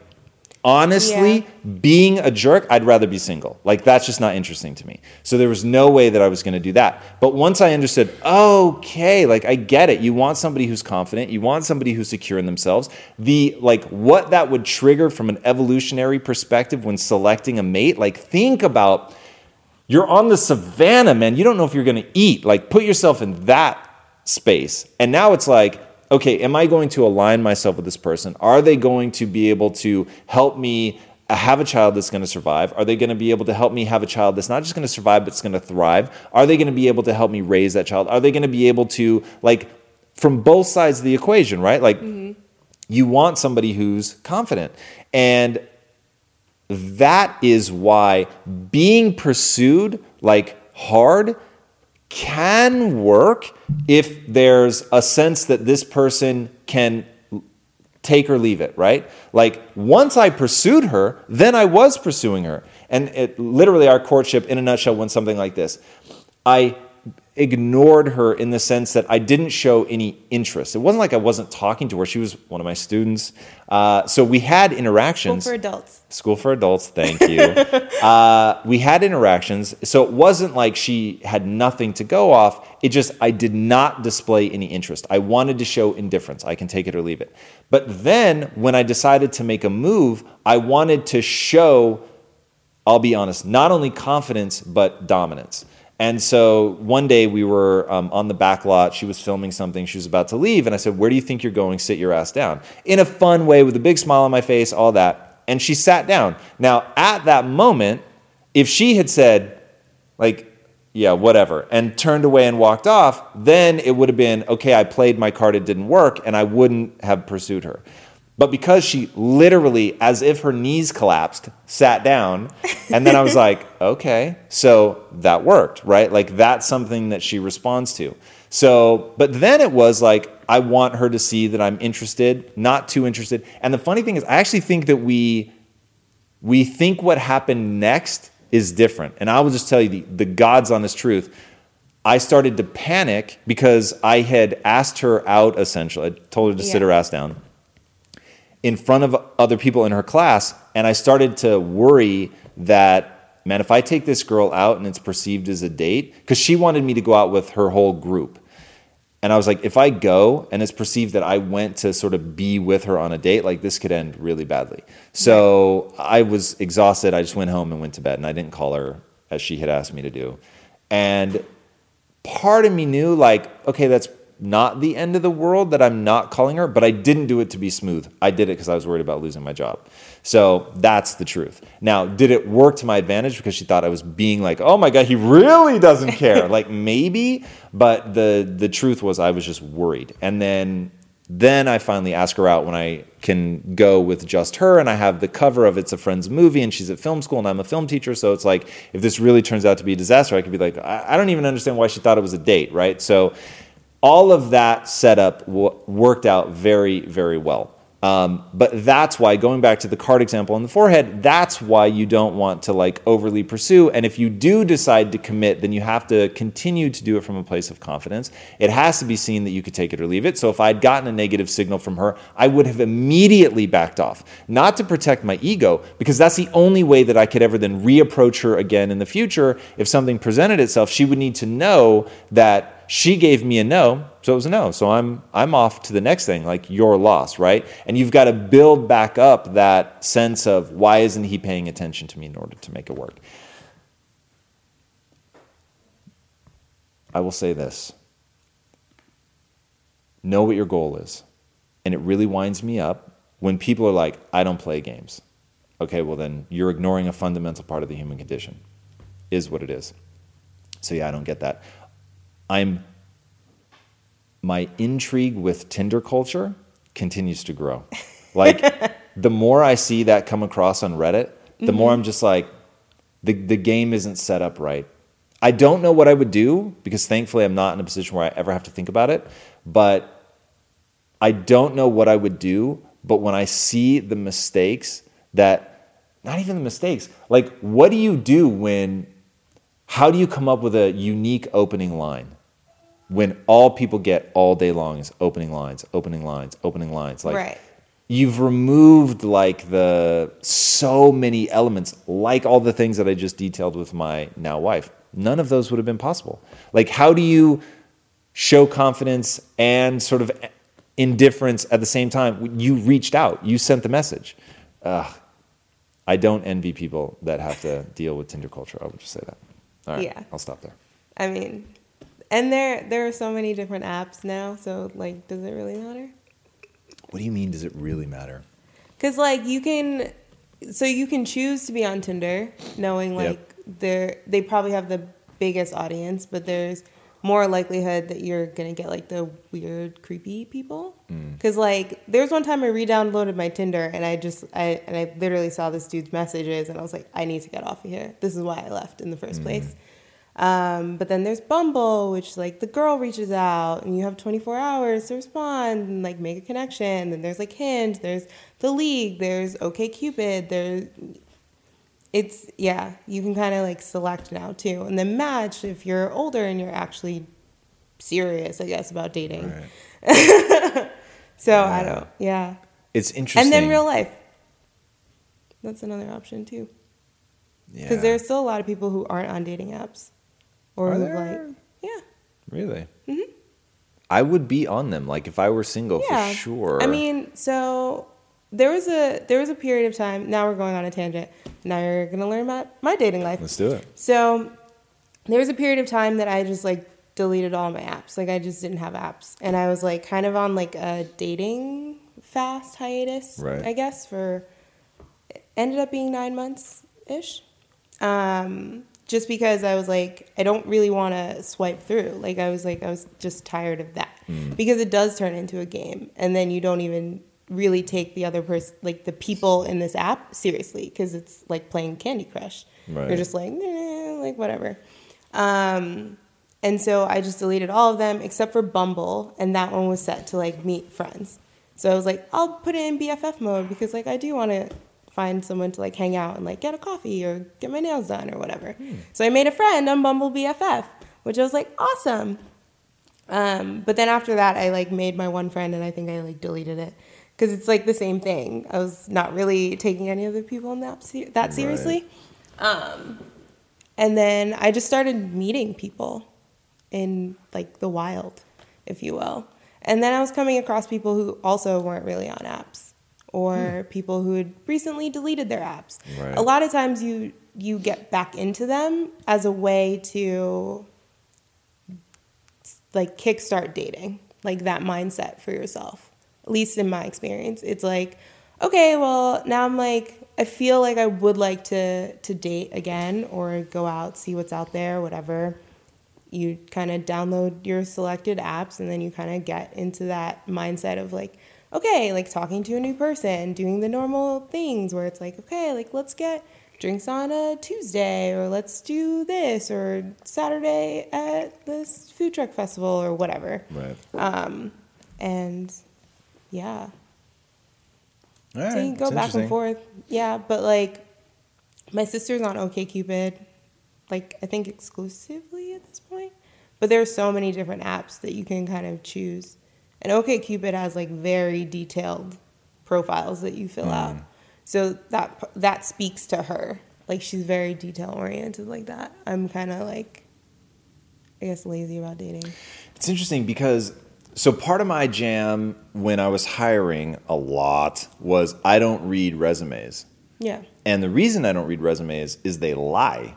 honestly, being a jerk, I'd rather be single. Like, that's just not interesting to me. So there was no way that I was going to do that. But once I understood, okay, like, I get it. You want somebody who's confident, you want somebody who's secure in themselves. The, like, what that would trigger from an evolutionary perspective when selecting a mate, like, think about you're on the savannah, man. You don't know if you're going to eat. Like, put yourself in that space. And now it's like, okay, am I going to align myself with this person? Are they going to be able to help me uh, have a child that's going to survive? Are they going to be able to help me have a child that's not just going to survive, but it's going to thrive? Are they going to be able to help me raise that child? Are they going to be able to, like, from both sides of the equation, right? Like, mm-hmm. you want somebody who's confident. And that is why being pursued like hard can work if there's a sense that this person can take or leave it, right? Like once I pursued her, then I was pursuing her. And it literally our courtship in a nutshell went something like this. I ignored her in the sense that I didn't show any interest. It wasn't like I wasn't talking to her. She was one of my students. Uh, so we had interactions. School for adults. School for adults, thank you. uh, we had interactions, so it wasn't like she had nothing to go off. It just, I did not display any interest. I wanted to show indifference. I can take it or leave it. But then when I decided to make a move, I wanted to show, I'll be honest, not only confidence, but dominance. And so one day we were um, on the back lot. She was filming something. She was about to leave. And I said, Where do you think you're going? Sit your ass down. In a fun way, with a big smile on my face, all that. And she sat down. Now, at that moment, if she had said, like, yeah, whatever, and turned away and walked off, then it would have been, okay, I played my card, it didn't work, and I wouldn't have pursued her. But because she literally, as if her knees collapsed, sat down, and then I was like, okay, so that worked, right? Like that's something that she responds to. So, but then it was like, I want her to see that I'm interested, not too interested. And the funny thing is, I actually think that we we think what happened next is different. And I will just tell you the, the God's honest truth. I started to panic because I had asked her out essentially. I told her to sit her ass down in front of other people in her class. And I started to worry that, man, if I take this girl out and it's perceived as a date, because she wanted me to go out with her whole group. And I was like, if I go and it's perceived that I went to sort of be with her on a date, like this could end really badly. So I was exhausted. I just went home and went to bed and I didn't call her as she had asked me to do. And part of me knew, like, okay, that's not the end of the world that I'm not calling her, but I didn't do it to be smooth. I did it because I was worried about losing my job. So that's the truth. Now, did it work to my advantage because she thought I was being like, oh my God, he really doesn't care? like maybe, but the the truth was I was just worried. And then then I finally ask her out when I can go with just her and I have the cover of It's a Friend's movie and she's at film school and I'm a film teacher. So it's like, if this really turns out to be a disaster, I could be like, I, I don't even understand why she thought it was a date, right? So all of that setup w- worked out very, very well. Um, but that's why, going back to the card example on the forehead, that's why you don't want to like overly pursue. And if you do decide to commit, then you have to continue to do it from a place of confidence. It has to be seen that you could take it or leave it. So if I'd gotten a negative signal from her, I would have immediately backed off, not to protect my ego, because that's the only way that I could ever then reapproach her again in the future. If something presented itself, she would need to know that she gave me a no, so it was a no. So I'm I'm off to the next thing, like your loss, right? And you've got to build back up that sense of why isn't he paying attention to me in order to make it work. I will say this. Know what your goal is. And it really winds me up when people are like, I don't play games. Okay, well, then you're ignoring a fundamental part of the human condition, is what it is. So, yeah, I don't get that. I'm my intrigue with Tinder culture continues to grow. Like the more I see that come across on Reddit, the mm-hmm. more I'm just like, the, the game isn't set up right. I don't know what I would do because thankfully I'm not in a position where I ever have to think about it. But I don't know what I would do. But when I see the mistakes that, not even the mistakes, like what do you do when, how do you come up with a unique opening line? When all people get all day long is opening lines, opening lines, opening lines. Like right. you've removed like the so many elements, like all the things that I just detailed with my now wife. None of those would have been possible. Like how do you show confidence and sort of indifference at the same time? You reached out, you sent the message. Ugh. I don't envy people that have to deal with Tinder culture. I would just say that. All right, yeah. I'll stop there. I mean, and there there are so many different apps now, so like does it really matter? What do you mean does it really matter? Cuz like you can so you can choose to be on Tinder knowing like yep. they're they probably have the biggest audience, but there's more likelihood that you're gonna get like the weird, creepy people. Because mm. like there's one time I re-downloaded my Tinder and I just I and I literally saw this dude's messages and I was like, I need to get off of here. This is why I left in the first mm. place. Um, but then there's Bumble, which like the girl reaches out and you have 24 hours to respond and like make a connection. Then there's like Hinge, there's the League, there's OkCupid, there's it's yeah, you can kind of like select now too, and then match if you're older and you're actually serious, I guess, about dating. Right. so yeah. I don't, yeah. It's interesting. And then real life. That's another option too. Yeah. Because yeah. there's still a lot of people who aren't on dating apps. Or like, yeah. Really? Mm-hmm. I would be on them, like if I were single yeah. for sure. I mean, so there was a there was a period of time. Now we're going on a tangent. Now you're gonna learn about my dating life. Let's do it. So there was a period of time that I just like deleted all my apps. Like I just didn't have apps, and I was like kind of on like a dating fast hiatus. Right. I guess for ended up being nine months ish. Um, just because I was like, I don't really want to swipe through. Like I was like, I was just tired of that mm. because it does turn into a game, and then you don't even really take the other person, like the people in this app, seriously because it's like playing Candy Crush. Right. You're just like, eh, like whatever. Um, and so I just deleted all of them except for Bumble, and that one was set to like meet friends. So I was like, I'll put it in BFF mode because like I do want to find someone to like hang out and like get a coffee or get my nails done or whatever. Hmm. So I made a friend on Bumble BFF, which I was like, awesome. Um, but then after that, I like made my one friend and I think I like deleted it because it's like the same thing. I was not really taking any of the people in that, that seriously. Right. Um, and then I just started meeting people in like the wild, if you will. And then I was coming across people who also weren't really on apps or hmm. people who had recently deleted their apps. Right. A lot of times you you get back into them as a way to like kickstart dating, like that mindset for yourself. At least in my experience, it's like, okay, well, now I'm like I feel like I would like to to date again or go out, see what's out there, whatever. You kind of download your selected apps and then you kind of get into that mindset of like, okay, like talking to a new person, doing the normal things where it's like, okay, like let's get drinks on a Tuesday or let's do this or Saturday at this food truck festival or whatever. Right. Um, and yeah. All right, so you can go back and forth. Yeah, but like my sister's on OKCupid, like I think exclusively at this point. But there's so many different apps that you can kind of choose. And OKCupid has like very detailed profiles that you fill Hmm. out. So that that speaks to her. Like she's very detail oriented like that. I'm kind of like I guess lazy about dating. It's interesting because so part of my jam when I was hiring a lot was I don't read resumes. Yeah. And the reason I don't read resumes is they lie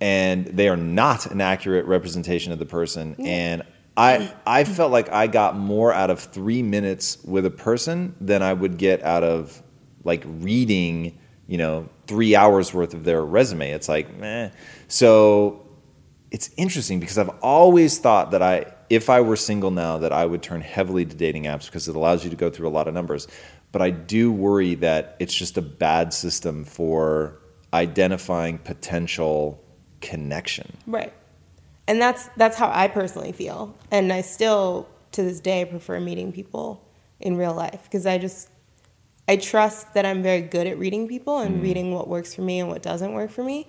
and they are not an accurate representation of the person. And I, I felt like I got more out of three minutes with a person than I would get out of like reading, you know, three hours worth of their resume. It's like, meh. So it's interesting because I've always thought that I, if I were single now, that I would turn heavily to dating apps because it allows you to go through a lot of numbers. But I do worry that it's just a bad system for identifying potential connection. Right. And that's that's how I personally feel. And I still to this day prefer meeting people in real life because I just I trust that I'm very good at reading people and mm. reading what works for me and what doesn't work for me.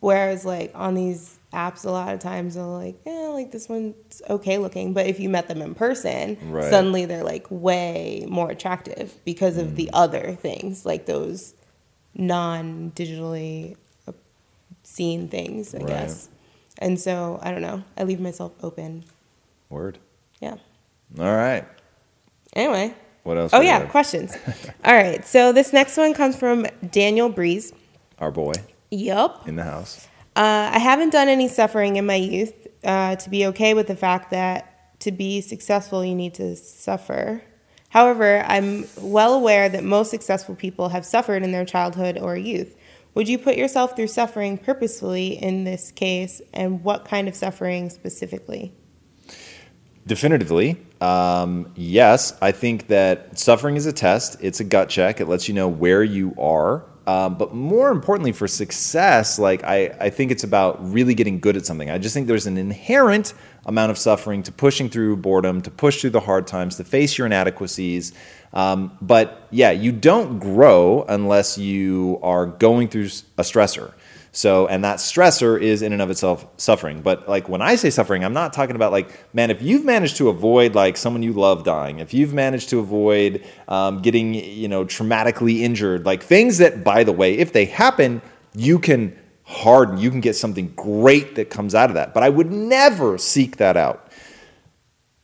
Whereas like on these apps a lot of times they're like, yeah, like this one's okay looking. But if you met them in person, Right. suddenly they're like way more attractive because of the mm. other things, like those non digitally uh, seen things, I Right. guess. And so I don't know. I leave myself open. Word. Yeah. All right. Anyway. What else? Oh yeah, have? questions. All right. So this next one comes from Daniel Breeze. Our boy Yup. in the house. Uh, I haven't done any suffering in my youth uh, to be okay with the fact that to be successful, you need to suffer. However, I'm well aware that most successful people have suffered in their childhood or youth. Would you put yourself through suffering purposefully in this case, and what kind of suffering specifically? Definitively, um, yes. I think that suffering is a test. It's a gut check. It lets you know where you are. Um, but more importantly, for success, like I, I think it's about really getting good at something. I just think there's an inherent amount of suffering to pushing through boredom, to push through the hard times, to face your inadequacies. Um, but yeah, you don't grow unless you are going through a stressor. So, and that stressor is in and of itself suffering. But like when I say suffering, I'm not talking about like, man, if you've managed to avoid like someone you love dying, if you've managed to avoid um, getting, you know, traumatically injured, like things that, by the way, if they happen, you can harden, you can get something great that comes out of that. But I would never seek that out.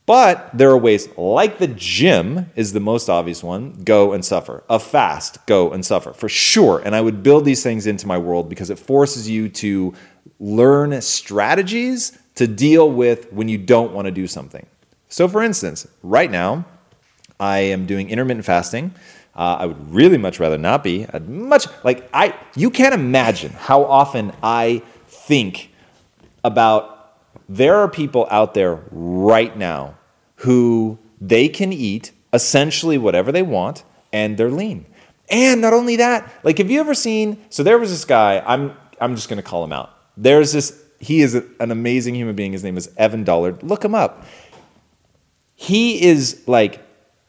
But there are ways, like the gym is the most obvious one go and suffer. A fast, go and suffer for sure. And I would build these things into my world because it forces you to learn strategies to deal with when you don't want to do something. So, for instance, right now, I am doing intermittent fasting. Uh, I would really much rather not be. I'd much like I. You can't imagine how often I think about there are people out there right now who they can eat essentially whatever they want and they're lean. And not only that, like have you ever seen so there was this guy, I'm I'm just going to call him out. There's this he is an amazing human being. His name is Evan Dollard. Look him up. He is like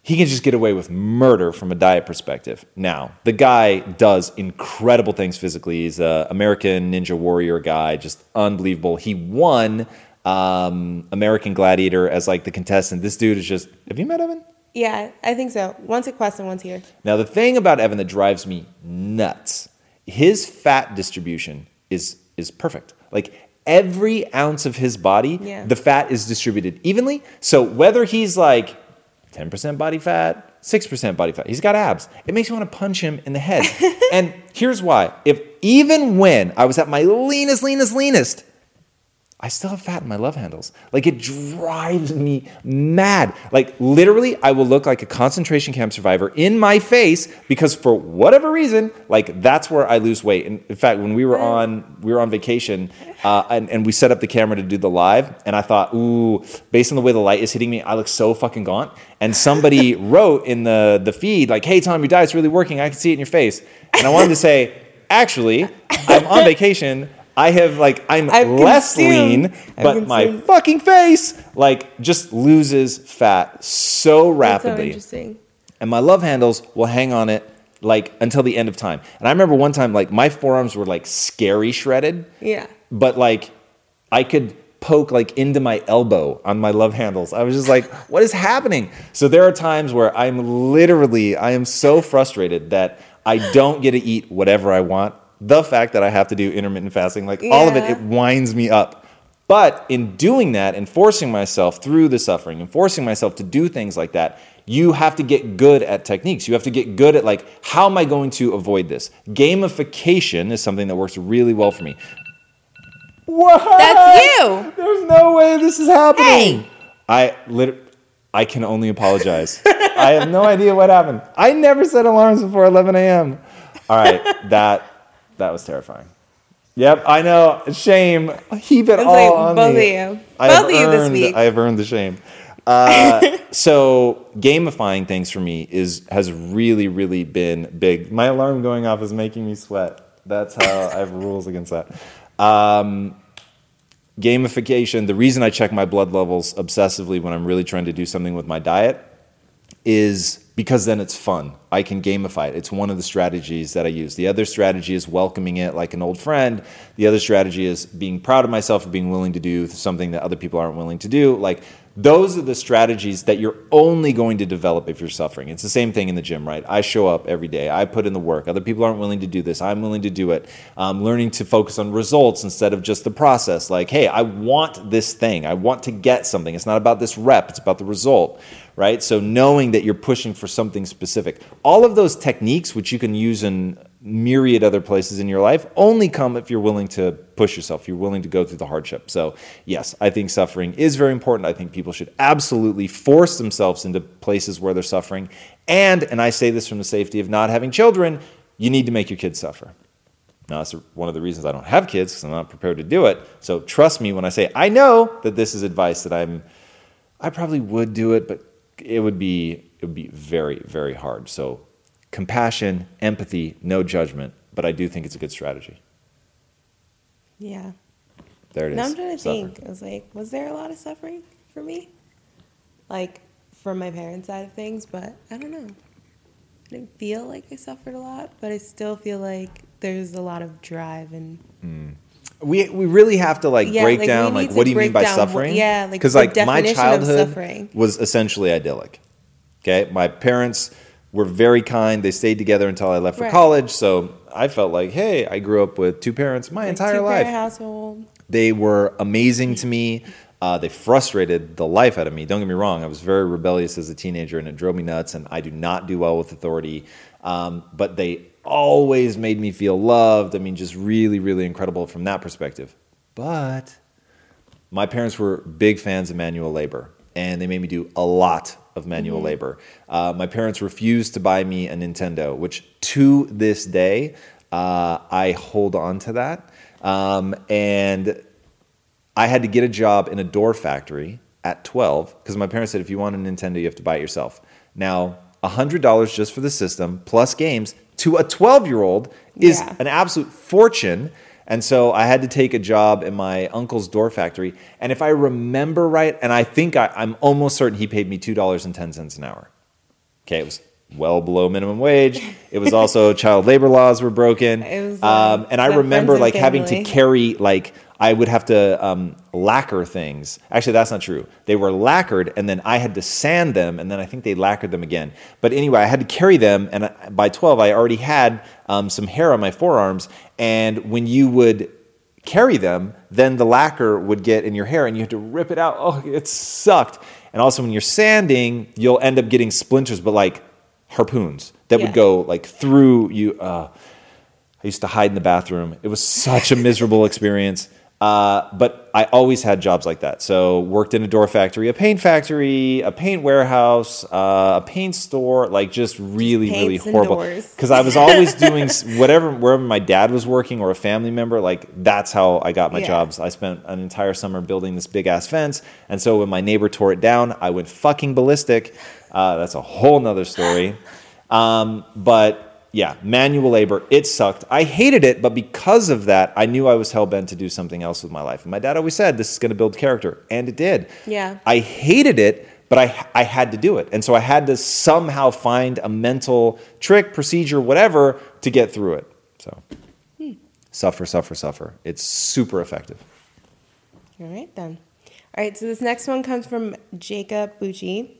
he can just get away with murder from a diet perspective. Now, the guy does incredible things physically. He's a American Ninja Warrior guy, just unbelievable. He won um, American Gladiator as like the contestant. This dude is just. Have you met Evan? Yeah, I think so. Once at Quest and one's here. Now, the thing about Evan that drives me nuts, his fat distribution is is perfect. Like every ounce of his body, Yeah. the fat is distributed evenly. So whether he's like 10% body fat, 6% body fat, he's got abs. It makes me want to punch him in the head. and here's why. If even when I was at my leanest, leanest, leanest, I still have fat in my love handles. Like it drives me mad. Like literally, I will look like a concentration camp survivor in my face because for whatever reason, like that's where I lose weight. And in fact, when we were on we were on vacation uh, and, and we set up the camera to do the live, and I thought, ooh, based on the way the light is hitting me, I look so fucking gaunt. And somebody wrote in the the feed like, "Hey Tom, your diet's really working. I can see it in your face." And I wanted to say, actually, I'm on vacation. I have like I'm I've less consumed- lean, but my fucking face like just loses fat so That's so rapidly. interesting. and my love handles will hang on it like until the end of time. And I remember one time, like my forearms were like scary shredded, Yeah. but like I could poke like into my elbow on my love handles. I was just like, what is happening? So there are times where I'm literally, I am so frustrated that I don't get to eat whatever I want. The fact that I have to do intermittent fasting, like all of it, it winds me up. But in doing that and forcing myself through the suffering and forcing myself to do things like that, you have to get good at techniques. You have to get good at like, how am I going to avoid this? Gamification is something that works really well for me. What? That's you. There's no way this is happening. Hey. I lit- I can only apologize. I have no idea what happened. I never set alarms before 11 a.m. All right, that that was terrifying. Yep, I know. Shame. Heap it all like on both me. of you. I Both of you this week. I have earned the shame. Uh, so gamifying things for me is has really really been big. My alarm going off is making me sweat. That's how I have rules against that. Um, gamification. The reason I check my blood levels obsessively when I'm really trying to do something with my diet is because then it's fun. I can gamify it. It's one of the strategies that I use. The other strategy is welcoming it like an old friend. The other strategy is being proud of myself for being willing to do something that other people aren't willing to do. Like those are the strategies that you're only going to develop if you're suffering. It's the same thing in the gym, right? I show up every day. I put in the work. Other people aren't willing to do this. I'm willing to do it. Learning to focus on results instead of just the process. Like, hey, I want this thing. I want to get something. It's not about this rep. It's about the result right? So knowing that you're pushing for something specific. All of those techniques, which you can use in myriad other places in your life, only come if you're willing to push yourself. You're willing to go through the hardship. So yes, I think suffering is very important. I think people should absolutely force themselves into places where they're suffering. And, and I say this from the safety of not having children, you need to make your kids suffer. Now, that's one of the reasons I don't have kids because I'm not prepared to do it. So trust me when I say I know that this is advice that I'm, I probably would do it, but it would be it would be very very hard. So compassion, empathy, no judgment, but I do think it's a good strategy. Yeah. There it is. Now I'm trying to Suffer. think. I was like, was there a lot of suffering for me? Like from my parents' side of things, but I don't know. I didn't feel like I suffered a lot, but I still feel like there's a lot of drive and hmm. We we really have to like Yeah, break like, down like what do you mean by what- suffering? yeah, like, because like my childhood suffering. was essentially idyllic. Okay, my parents were very kind. They stayed together until I left for Right. college. So I felt like, hey, I grew up with two parents my like, entire life. household. They were amazing to me. Uh, they frustrated the life out of me. Don't get me wrong. I was very rebellious as a teenager, and it drove me nuts. And I do not do well with authority. Um, but they always made me feel loved. I mean, just really, really incredible from that perspective. But my parents were big fans of manual labor, and they made me do a lot of manual labor. Uh, my parents refused to buy me a Nintendo, which to this day uh, I hold on to that. Um, and I had to get a job in a door factory at 12 because my parents said if you want a Nintendo, you have to buy it yourself. Now, $100 just for the system plus games to a 12 year old is Yeah. an absolute fortune. And so I had to take a job in my uncle's door factory. And if I remember right, and I think I, I'm almost certain he paid me $2.10 an hour. Okay, it was well below minimum wage. It was also child labor laws were broken. It was, uh, um, and I remember like having to carry like I would have to um, lacquer things. Actually, that's not true. They were lacquered, and then I had to sand them, and then I think they lacquered them again. But anyway, I had to carry them, and by 12, I already had um, some hair on my forearms. And when you would carry them, then the lacquer would get in your hair, and you had to rip it out. Oh, it sucked. And also, when you're sanding, you'll end up getting splinters, but like harpoons that Yeah. would go like through you. Uh, I used to hide in the bathroom. It was such a miserable experience. Uh, but I always had jobs like that. So worked in a door factory, a paint factory, a paint warehouse, uh, a paint store, like just really, really paints horrible. Because I was always doing whatever, wherever my dad was working or a family member, like that's how I got my Yeah. jobs. I spent an entire summer building this big ass fence. And so when my neighbor tore it down, I went fucking ballistic. Uh, that's a whole nother story. Um, but yeah, manual labor, it sucked. I hated it, but because of that, I knew I was hell bent to do something else with my life. And my dad always said, this is going to build character. And it did. Yeah. I hated it, but I, I had to do it. And so I had to somehow find a mental trick, procedure, whatever to get through it. So hmm. suffer, suffer, suffer. It's super effective. All right, then. All right, so this next one comes from Jacob Bucci.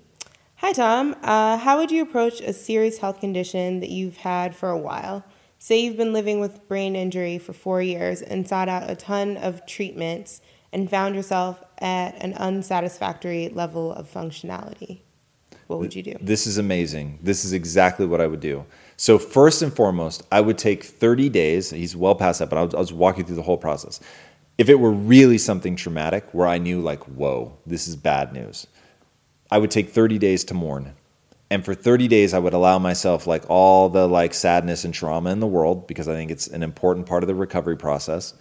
Hi, Tom. Uh, how would you approach a serious health condition that you've had for a while? Say you've been living with brain injury for four years and sought out a ton of treatments and found yourself at an unsatisfactory level of functionality. What would you do? This is amazing. This is exactly what I would do. So, first and foremost, I would take 30 days. He's well past that, but I'll, I'll just walk you through the whole process. If it were really something traumatic where I knew, like, whoa, this is bad news, I would take 30 days to mourn. And for 30 days, I would allow myself, like, all the, like, sadness and trauma in the world because I think it's an important part of the recovery process.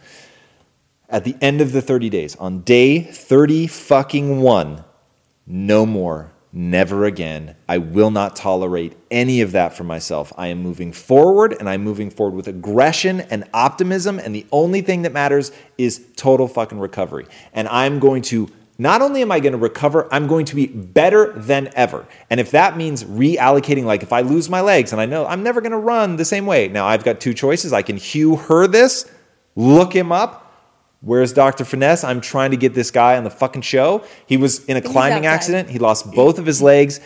At the end of the 30 days, on day 30 fucking one, no more, never again. I will not tolerate any of that for myself. I am moving forward and I'm moving forward with aggression and optimism. And the only thing that matters is total fucking recovery. And I'm going to. Not only am I going to recover, I'm going to be better than ever. And if that means reallocating, like if I lose my legs and I know I'm never going to run the same way, now I've got two choices. I can Hugh Herr this, look him up, Where's Dr. Finesse? I'm trying to get this guy on the fucking show. He was in a climbing accident. He lost both of his legs.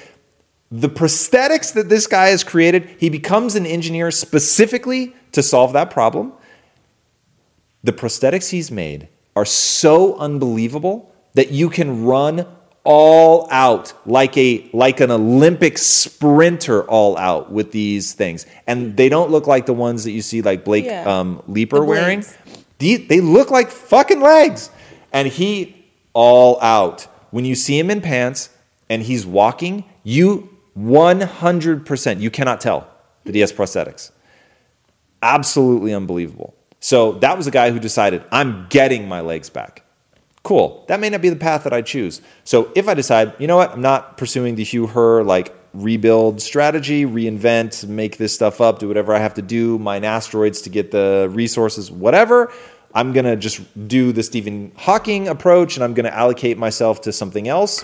The prosthetics that this guy has created, he becomes an engineer specifically to solve that problem. The prosthetics he's made are so unbelievable that you can run all out like a like an Olympic sprinter all out with these things. And they don't look like the ones that you see like Blake Yeah. um, Leeper The wearing. These, they look like fucking legs. And he all out. When you see him in pants and he's walking, you 100%, you cannot tell that he has prosthetics. Absolutely unbelievable. So that was a guy who decided, I'm getting my legs back. Cool. That may not be the path that I choose. So if I decide, you know what, I'm not pursuing the Hugh Herr like rebuild strategy, reinvent, make this stuff up, do whatever I have to do, mine asteroids to get the resources, whatever. I'm going to just do the Stephen Hawking approach and I'm going to allocate myself to something else,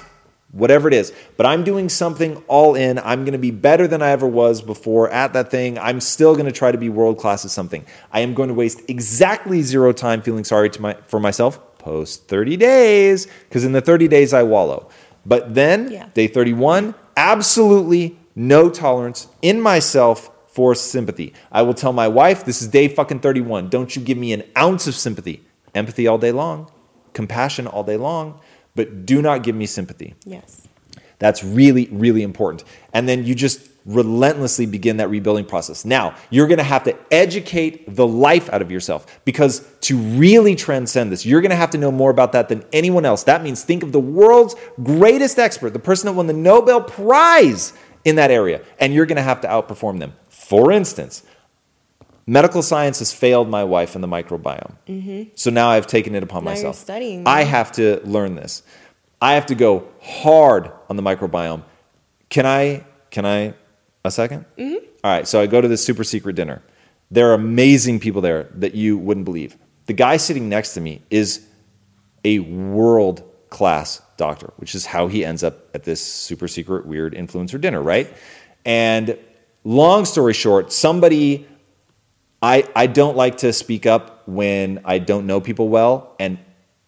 whatever it is. But I'm doing something all in. I'm going to be better than I ever was before at that thing. I'm still going to try to be world class at something. I am going to waste exactly zero time feeling sorry my, for myself post 30 days because in the 30 days I wallow. But then, Yeah. day 31, absolutely no tolerance in myself for sympathy. I will tell my wife, this is day fucking 31. Don't you give me an ounce of sympathy. Empathy all day long, compassion all day long, but do not give me sympathy. Yes. That's really, really important. And then you just relentlessly begin that rebuilding process. Now, you're going to have to educate the life out of yourself because to really transcend this, you're going to have to know more about that than anyone else. That means think of the world's greatest expert, the person that won the Nobel Prize in that area, and you're going to have to outperform them. For instance, medical science has failed my wife in the microbiome. Mm-hmm. So now I've taken it upon Now myself. studying I have to learn this. I have to go hard on the microbiome. Can I? Can I? A 2nd Mm-hmm. right. So I go to this super secret dinner. There are amazing people there that you wouldn't believe. The guy sitting next to me is a world class doctor, which is how he ends up at this super secret weird influencer dinner, right? And long story short, somebody I I don't like to speak up when I don't know people well and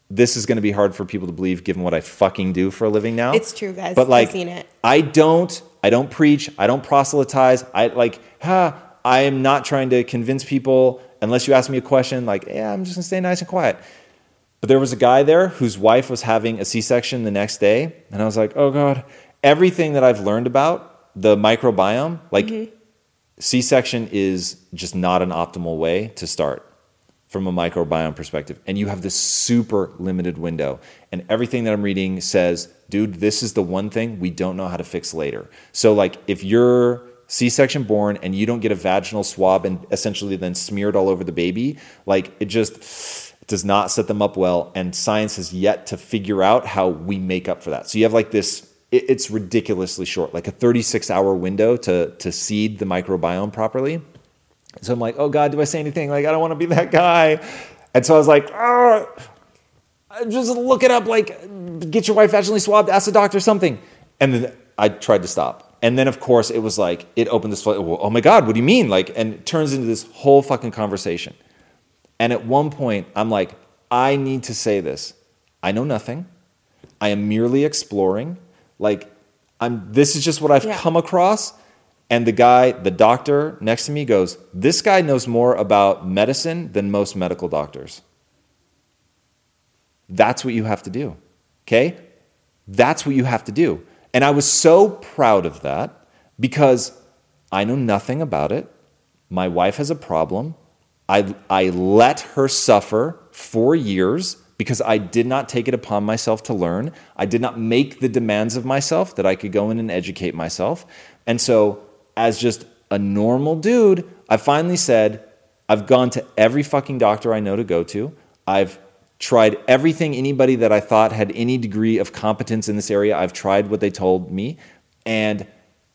this is going to be hard for people to believe given what I fucking do for a living now. It's true, guys. But like I've seen it. I don't I don't preach, I don't proselytize. I like ha I am not trying to convince people unless you ask me a question like, "Yeah, I'm just going to stay nice and quiet." But there was a guy there whose wife was having a C section the next day. And I was like, oh God, everything that I've learned about the microbiome, like mm-hmm. C section is just not an optimal way to start from a microbiome perspective. And you have this super limited window. And everything that I'm reading says, dude, this is the one thing we don't know how to fix later. So, like, if you're C section born and you don't get a vaginal swab and essentially then smeared all over the baby, like, it just does not set them up well. And science has yet to figure out how we make up for that. So, you have like this. It's ridiculously short, like a 36 hour window to, to seed the microbiome properly. So I'm like, oh God, do I say anything? Like, I don't want to be that guy. And so I was like, oh, just look it up. Like, get your wife vaginally swabbed, ask the doctor something. And then I tried to stop. And then, of course, it was like, it opened this, oh my God, what do you mean? Like, and it turns into this whole fucking conversation. And at one point, I'm like, I need to say this. I know nothing. I am merely exploring. Like, I'm, this is just what I've Yeah. come across. And the guy, the doctor next to me goes, This guy knows more about medicine than most medical doctors. That's what you have to do. Okay? That's what you have to do. And I was so proud of that because I know nothing about it. My wife has a problem. I, I let her suffer for years because I did not take it upon myself to learn. I did not make the demands of myself that I could go in and educate myself. And so, as just a normal dude, I finally said, I've gone to every fucking doctor I know to go to. I've tried everything anybody that I thought had any degree of competence in this area. I've tried what they told me. And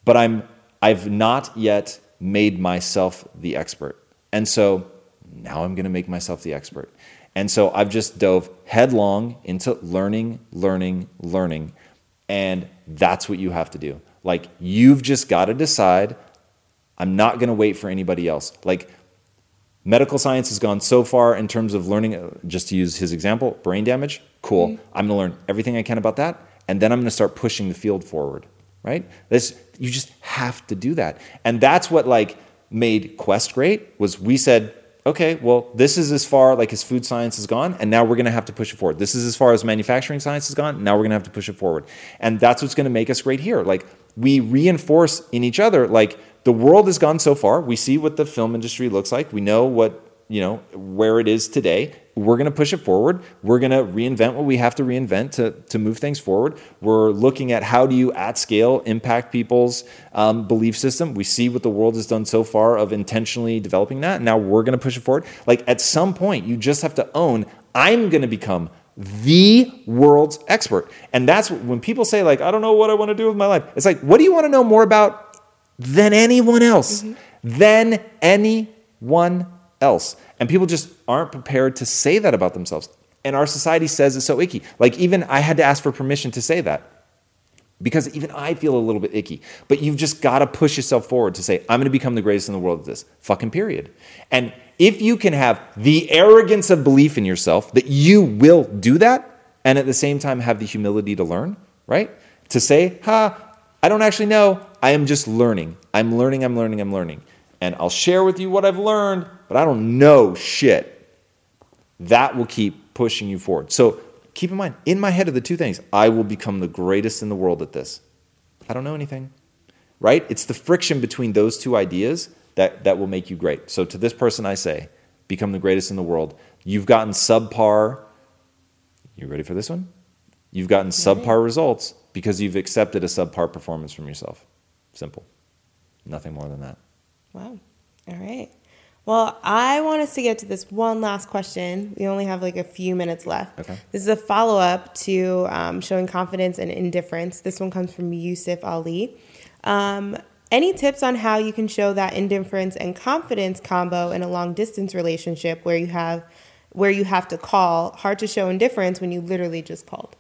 but I'm I've not yet made myself the expert. And so now I'm going to make myself the expert. And so I've just dove headlong into learning, learning, learning. And that's what you have to do. Like you've just got to decide I'm not going to wait for anybody else. Like medical science has gone so far in terms of learning, uh, just to use his example, brain damage. Cool. I'm going to learn everything I can about that. And then I'm going to start pushing the field forward, right? This, you just have to do that. And that's what like made Quest great was we said, okay, well, this is as far like as food science has gone, and now we're going to have to push it forward. This is as far as manufacturing science has gone, now we're going to have to push it forward. And that's what's going to make us great here. Like we reinforce in each other, like the world has gone so far. We see what the film industry looks like. We know what, you know, where it is today. We're going to push it forward. We're going to reinvent what we have to reinvent to, to move things forward. We're looking at how do you at scale impact people's um, belief system. We see what the world has done so far of intentionally developing that. Now we're going to push it forward. Like at some point, you just have to own, I'm going to become the world's expert. And that's when people say like, I don't know what I want to do with my life. It's like, what do you want to know more about than anyone else? Mm-hmm. Than anyone else. And people just aren't prepared to say that about themselves. And our society says it's so icky. Like, even I had to ask for permission to say that because even I feel a little bit icky. But you've just got to push yourself forward to say, I'm going to become the greatest in the world at this. Fucking period. And if you can have the arrogance of belief in yourself that you will do that, and at the same time have the humility to learn, right? To say, ha, I don't actually know. I am just learning. I'm learning, I'm learning, I'm learning. And I'll share with you what I've learned, but I don't know shit. That will keep pushing you forward. So keep in mind, in my head are the two things. I will become the greatest in the world at this. I don't know anything. Right? It's the friction between those two ideas that, that will make you great. So to this person, I say, become the greatest in the world. You've gotten subpar. You ready for this one? You've gotten subpar results because you've accepted a subpar performance from yourself. Simple. Nothing more than that. Wow. All right. Well, I want us to get to this one last question. We only have like a few minutes left. Okay. This is a follow up to um, showing confidence and indifference. This one comes from Yusuf Ali. Um, any tips on how you can show that indifference and confidence combo in a long distance relationship where you have where you have to call? Hard to show indifference when you literally just called.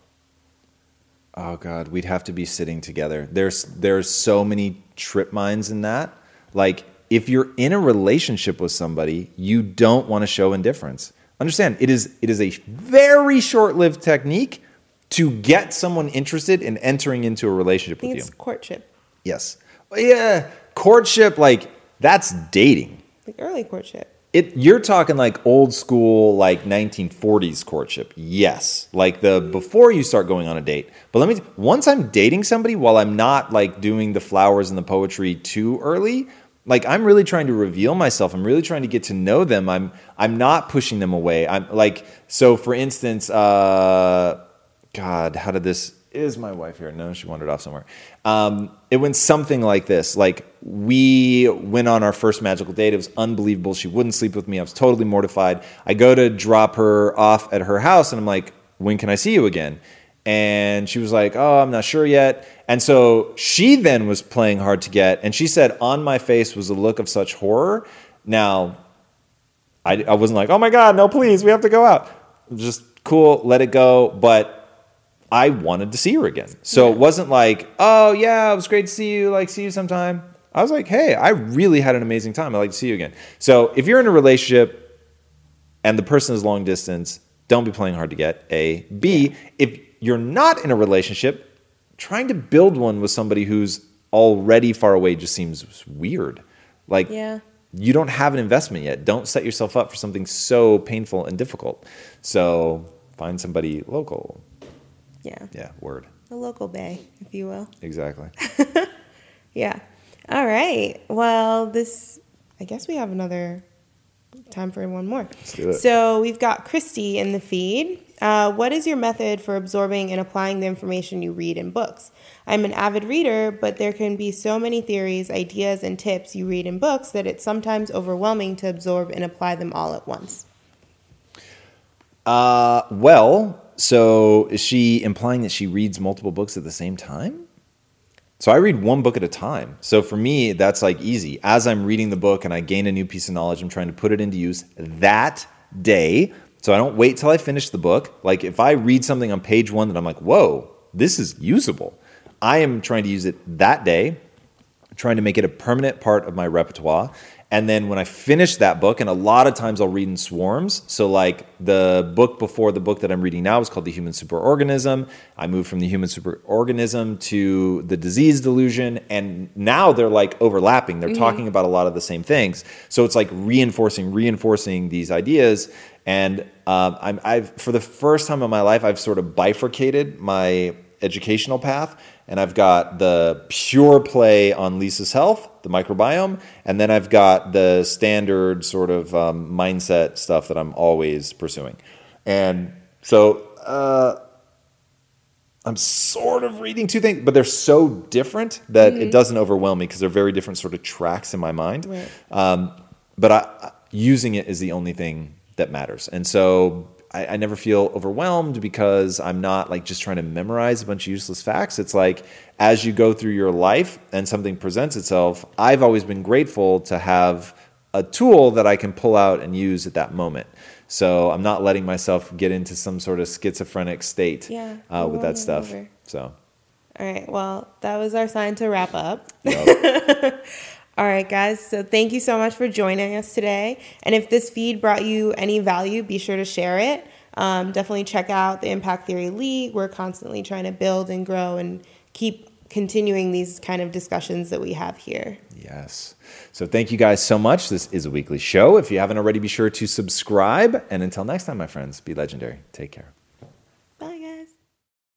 Oh God, we'd have to be sitting together. There's there's so many trip mines in that. Like if you're in a relationship with somebody, you don't want to show indifference. Understand, it is it is a very short-lived technique to get someone interested in entering into a relationship with you. it's courtship, Yes. Yeah, courtship like that's dating. like early courtship. It you're talking like old school like 1940s courtship. Yes. Like the before you start going on a date. But let me once I'm dating somebody while I'm not like doing the flowers and the poetry too early, like I'm really trying to reveal myself. I'm really trying to get to know them. I'm I'm not pushing them away. I'm like so for instance, uh God, how did this is my wife here? No, she wandered off somewhere. Um, it went something like this. Like we went on our first magical date. It was unbelievable. She wouldn't sleep with me. I was totally mortified. I go to drop her off at her house, and I'm like, "When can I see you again?" And she was like, "Oh, I'm not sure yet." And so she then was playing hard to get, and she said, "On my face was a look of such horror." Now, I, I wasn't like, "Oh my God, no, please, we have to go out." Just cool, let it go. But I wanted to see her again. So it wasn't like, oh yeah, it was great to see you. Like, see you sometime. I was like, hey, I really had an amazing time. I'd like to see you again. So if you're in a relationship and the person is long distance, don't be playing hard to get. A. B. If you're not in a relationship, trying to build one with somebody who's already far away just seems weird. Like, Yeah. you don't have an investment yet. Don't set yourself up for something so painful and difficult. So find somebody local. Yeah. Yeah, word. A local bay, if you will. Exactly. Yeah. All right. Well, this, I guess we have another time for one more. Let's do it. So we've got Christy in the feed. Uh, what is your method for absorbing and applying the information you read in books? I'm an avid reader, but there can be so many theories, ideas, and tips you read in books that it's sometimes overwhelming to absorb and apply them all at once. Uh, well, so is she implying that she reads multiple books at the same time? So I read one book at a time. So for me, that's like easy. As I'm reading the book and I gain a new piece of knowledge, I'm trying to put it into use that day. So I don't wait till I finish the book. Like if I read something on page one that I'm like, whoa, this is usable, I am trying to use it that day, trying to make it a permanent part of my repertoire. And then when I finish that book, and a lot of times I'll read in swarms. So, like the book before the book that I'm reading now is called The Human Superorganism. I moved from the human superorganism to the disease delusion. And now they're like overlapping. They're talking about a lot of the same things. So, it's like reinforcing, reinforcing these ideas. And um, I'm, I've, for the first time in my life, I've sort of bifurcated my educational path. And I've got the pure play on Lisa's health, the microbiome, and then I've got the standard sort of um, mindset stuff that I'm always pursuing. And so uh, I'm sort of reading two things, but they're so different that it doesn't overwhelm me because they're very different sort of tracks in my mind. Right. Um, but I, using it is the only thing that matters. And so I, I never feel overwhelmed because I'm not like just trying to memorize a bunch of useless facts. It's like as you go through your life and something presents itself, I've always been grateful to have a tool that I can pull out and use at that moment. So I'm not letting myself get into some sort of schizophrenic state Yeah, uh, with that stuff. over. So All right. Well, that was our sign to wrap up. yep. All right, guys. So thank you so much for joining us today. And if this feed brought you any value, be sure to share it. Um, definitely check out the Impact Theory League. We're constantly trying to build and grow and keep continuing these kind of discussions that we have here. Yes. So thank you guys so much. This is a weekly show. If you haven't already, be sure to subscribe. And until next time, my friends, be legendary. Take care.